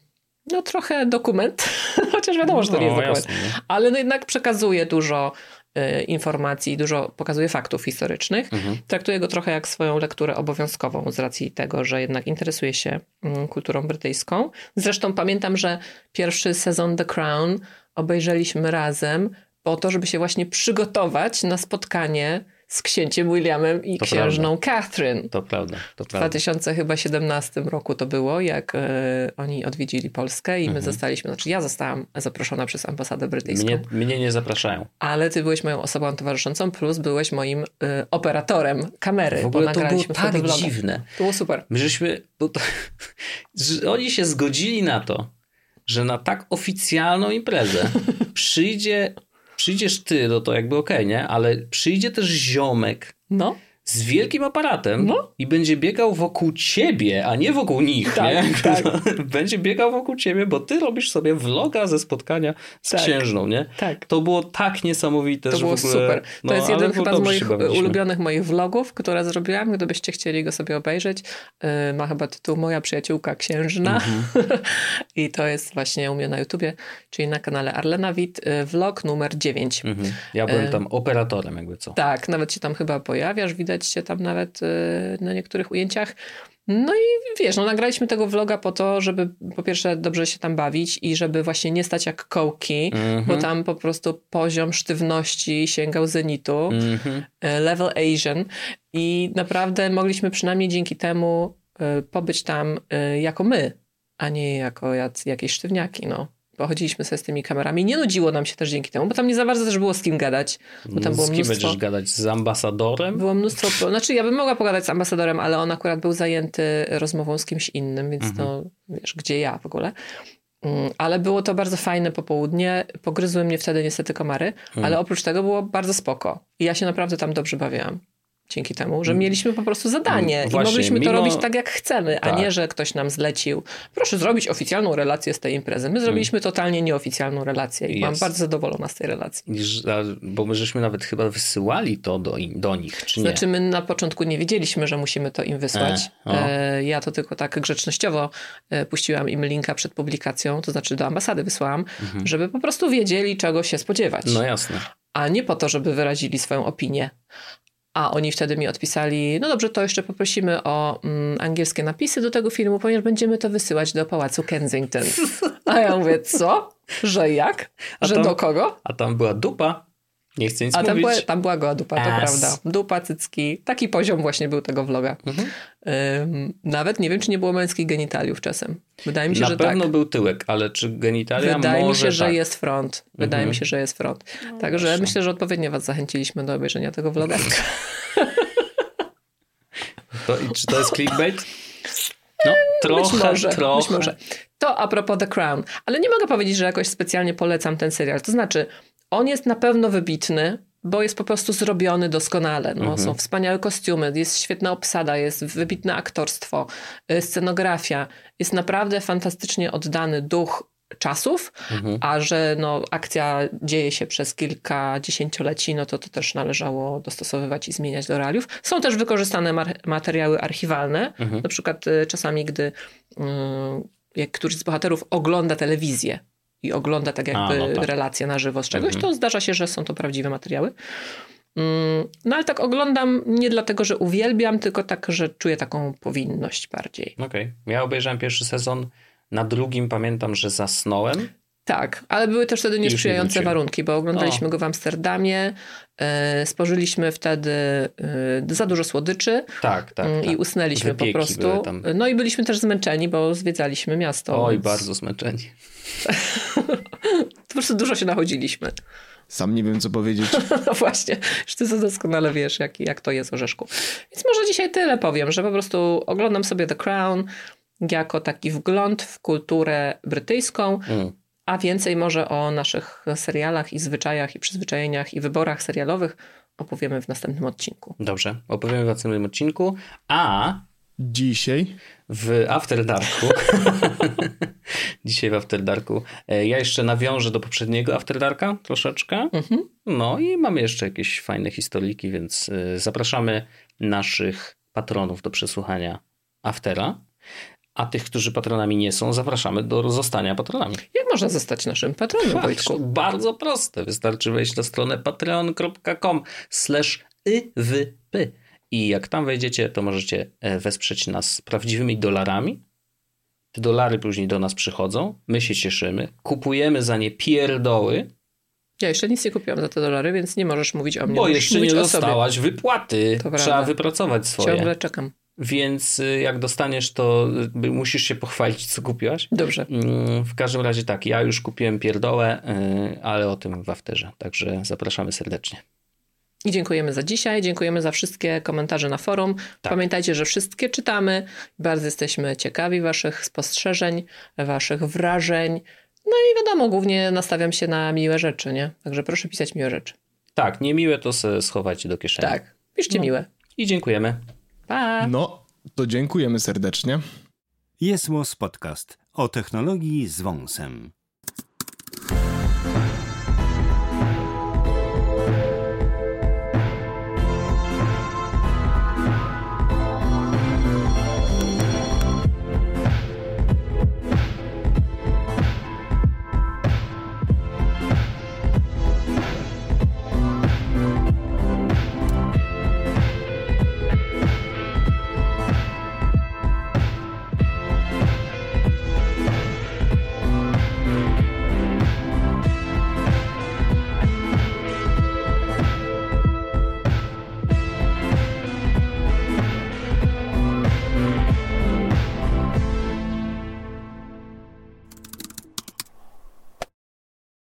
no trochę dokument, chociaż wiadomo, że to nie jest No, dokument, jasne, ale no jednak przekazuje dużo y, informacji, dużo pokazuje faktów historycznych. Mhm. Traktuję go trochę jak swoją lekturę obowiązkową z racji tego, że jednak interesuje się mm, kulturą brytyjską. Zresztą pamiętam, że pierwszy sezon The Crown obejrzeliśmy razem po to, żeby się właśnie przygotować na spotkanie z księciem Williamem i To księżną Catherine. To prawda, to W prawda. 2017 roku to było, jak e, oni odwiedzili Polskę i my zostaliśmy, znaczy ja zostałam zaproszona przez ambasadę brytyjską, Mnie, mnie nie zapraszają. ale ty byłeś moją osobą towarzyszącą, plus byłeś moim e, operatorem kamery, W ogóle bo to było tak vloga. dziwne. To było super. My żeśmy, bo to, że oni się zgodzili na to, że na tak oficjalną imprezę przyjdzie, przyjdziesz ty, no to jakby okej, nie? Ale przyjdzie też ziomek No, z wielkim aparatem No. i będzie biegał wokół ciebie, a nie wokół nich, Tak, nie? tak. będzie biegał wokół ciebie, bo ty robisz sobie vloga ze spotkania z Tak. księżną, nie? tak. To było tak niesamowite, To że było w ogóle... super. To no, jest ale jeden chyba z moich ulubionych moich vlogów, które zrobiłam. Gdybyście chcieli go sobie obejrzeć, yy, ma chyba tytuł Moja przyjaciółka księżna. Mhm. I to jest właśnie u mnie na YouTubie, czyli na kanale Arlena Wit, yy, vlog numer 9. Mhm. Ja byłem tam operatorem, jakby co. Tak, nawet się tam chyba pojawiasz, widać cię tam nawet yy, na niektórych ujęciach. No i wiesz, no nagraliśmy tego vloga po to, żeby po pierwsze dobrze się tam bawić i żeby właśnie nie stać jak kołki, Mhm. bo tam po prostu poziom sztywności sięgał zenitu. Mhm. e, level Asian i naprawdę mogliśmy przynajmniej dzięki temu e, pobyć tam e, jako my, a nie jako jac, jakieś sztywniaki, no. Pochodziliśmy sobie z tymi kamerami. Nie nudziło nam się też dzięki temu, bo tam nie za bardzo też było z kim gadać, bo tam było z kim mnóstwo... będziesz gadać? Z ambasadorem? Było mnóstwo, znaczy ja bym mogła pogadać z ambasadorem, ale on akurat był zajęty rozmową z kimś innym, więc Mhm. to wiesz, gdzie ja w ogóle. Mm, Ale było to bardzo fajne popołudnie. Pogryzły mnie wtedy niestety komary, Mhm. ale oprócz tego było bardzo spoko. I ja się naprawdę tam dobrze bawiłam. Dzięki temu, że mieliśmy po prostu zadanie Mm, i właśnie, mogliśmy mimo- to robić tak, jak chcemy, a Tak. nie, że ktoś nam zlecił. Proszę zrobić oficjalną relację z tej imprezy. My zrobiliśmy totalnie nieoficjalną relację i byłam bardzo zadowolona z tej relacji. Bo my żeśmy nawet chyba wysyłali to do, in- do nich, czy nie? Znaczy, my na początku nie wiedzieliśmy, że musimy to im wysłać. E. E, ja to tylko tak grzecznościowo e, puściłam im linka przed publikacją, to znaczy do ambasady wysłałam, żeby po prostu wiedzieli, czego się spodziewać. Mhm. No jasne. A nie po to, żeby wyrazili swoją opinię. A oni wtedy mi odpisali, no dobrze, to jeszcze poprosimy o mm, angielskie napisy do tego filmu, ponieważ będziemy to wysyłać do Pałacu Kensington. A ja mówię, co? Że jak? Że tam- do kogo? A tam była dupa. Nie chcę nic A tam mówić. była, tam była goła dupa, to Ass. prawda. Dupa, cycki. Taki poziom właśnie był tego vloga. Mhm. Ym, nawet nie wiem, czy nie było męskich genitaliów czasem. Wydaje mi się, Na że pewno tak. był tyłek, ale czy genitalia Wydaje mi się, że tak. jest front. Wydaje Mhm. mi się, że jest front. Także właśnie. myślę, że odpowiednio was zachęciliśmy do obejrzenia tego vloga. To, i czy to jest clickbait? No, trochę, być może, trochę. być może. To a propos The Crown. Ale nie mogę powiedzieć, że jakoś specjalnie polecam ten serial. To znaczy, on jest na pewno wybitny, bo jest po prostu zrobiony doskonale. No, Mhm. Są wspaniałe kostiumy, jest świetna obsada, jest wybitne aktorstwo, y, scenografia. Jest naprawdę fantastycznie oddany duch czasów, Mhm. a że no, akcja dzieje się przez kilka dziesięcioleci, no to to też należało dostosowywać i zmieniać do realiów. Są też wykorzystane materiały archiwalne, Mhm. na przykład y, czasami, gdy y, jak któryś z bohaterów ogląda telewizję i ogląda tak jakby no tak. relację na żywo z czegoś, Mhm. to zdarza się, że są to prawdziwe materiały. Mm, No ale tak oglądam nie dlatego, że uwielbiam, tylko tak, że czuję taką powinność bardziej. Okej. Ja obejrzałem pierwszy sezon. Na drugim pamiętam, że zasnąłem. Tak, ale były też wtedy już nie niesprzyjające warunki, bo oglądaliśmy go w Amsterdamie, e, spożyliśmy wtedy e, za dużo słodyczy Tak, tak. tak. i usnęliśmy Wypieki po prostu. No i byliśmy też zmęczeni, bo zwiedzaliśmy miasto. Oj, więc bardzo zmęczeni. Po prostu dużo się nachodziliśmy. Sam nie wiem, co powiedzieć. No właśnie, że ty to doskonale wiesz, jak, jak to jest Orzeszku. Więc może dzisiaj tyle powiem, że po prostu oglądam sobie The Crown jako taki wgląd w kulturę brytyjską, Mm. A więcej może o naszych serialach i zwyczajach i przyzwyczajeniach i wyborach serialowych opowiemy w następnym odcinku. Dobrze, opowiemy w następnym odcinku. A Dzisiaj w After Darku, dzisiaj w After Darku, e, ja jeszcze nawiążę do poprzedniego After Darka troszeczkę. Mhm. No i mamy jeszcze jakieś fajne historiki, więc e, zapraszamy naszych patronów do przesłuchania Aftera. A tych, którzy patronami nie są, zapraszamy do zostania patronami. Jak można zostać naszym patronem, Wojtku? Bardzo proste. Wystarczy wejść na stronę patreon.com slash iwypy. I jak tam wejdziecie, to możecie e, wesprzeć nas prawdziwymi dolarami. Te dolary później do nas przychodzą, my się cieszymy, kupujemy za nie pierdoły. Ja jeszcze nic nie kupiłam za te dolary, więc nie możesz mówić o mnie. Bo jeszcze nie dostałaś wypłaty. To Trzeba prawda. wypracować swoje. Ciągle czekam. Więc y, jak dostaniesz, to y, musisz się pochwalić, co kupiłaś. Dobrze. Mm, W każdym razie tak, ja już kupiłem pierdołę, y, ale o tym w afterze. Także zapraszamy serdecznie. I dziękujemy za dzisiaj, dziękujemy za wszystkie komentarze na forum. Tak. Pamiętajcie, że wszystkie czytamy. Bardzo jesteśmy ciekawi waszych spostrzeżeń, waszych wrażeń. No i wiadomo, głównie nastawiam się na miłe rzeczy, nie? Także proszę pisać miłe rzeczy. Tak, niemiłe to se schowajcie do kieszeni. Tak, piszcie No. miłe. I dziękujemy. Pa! No, to dziękujemy serdecznie. Jest Podcast o technologii z wąsem.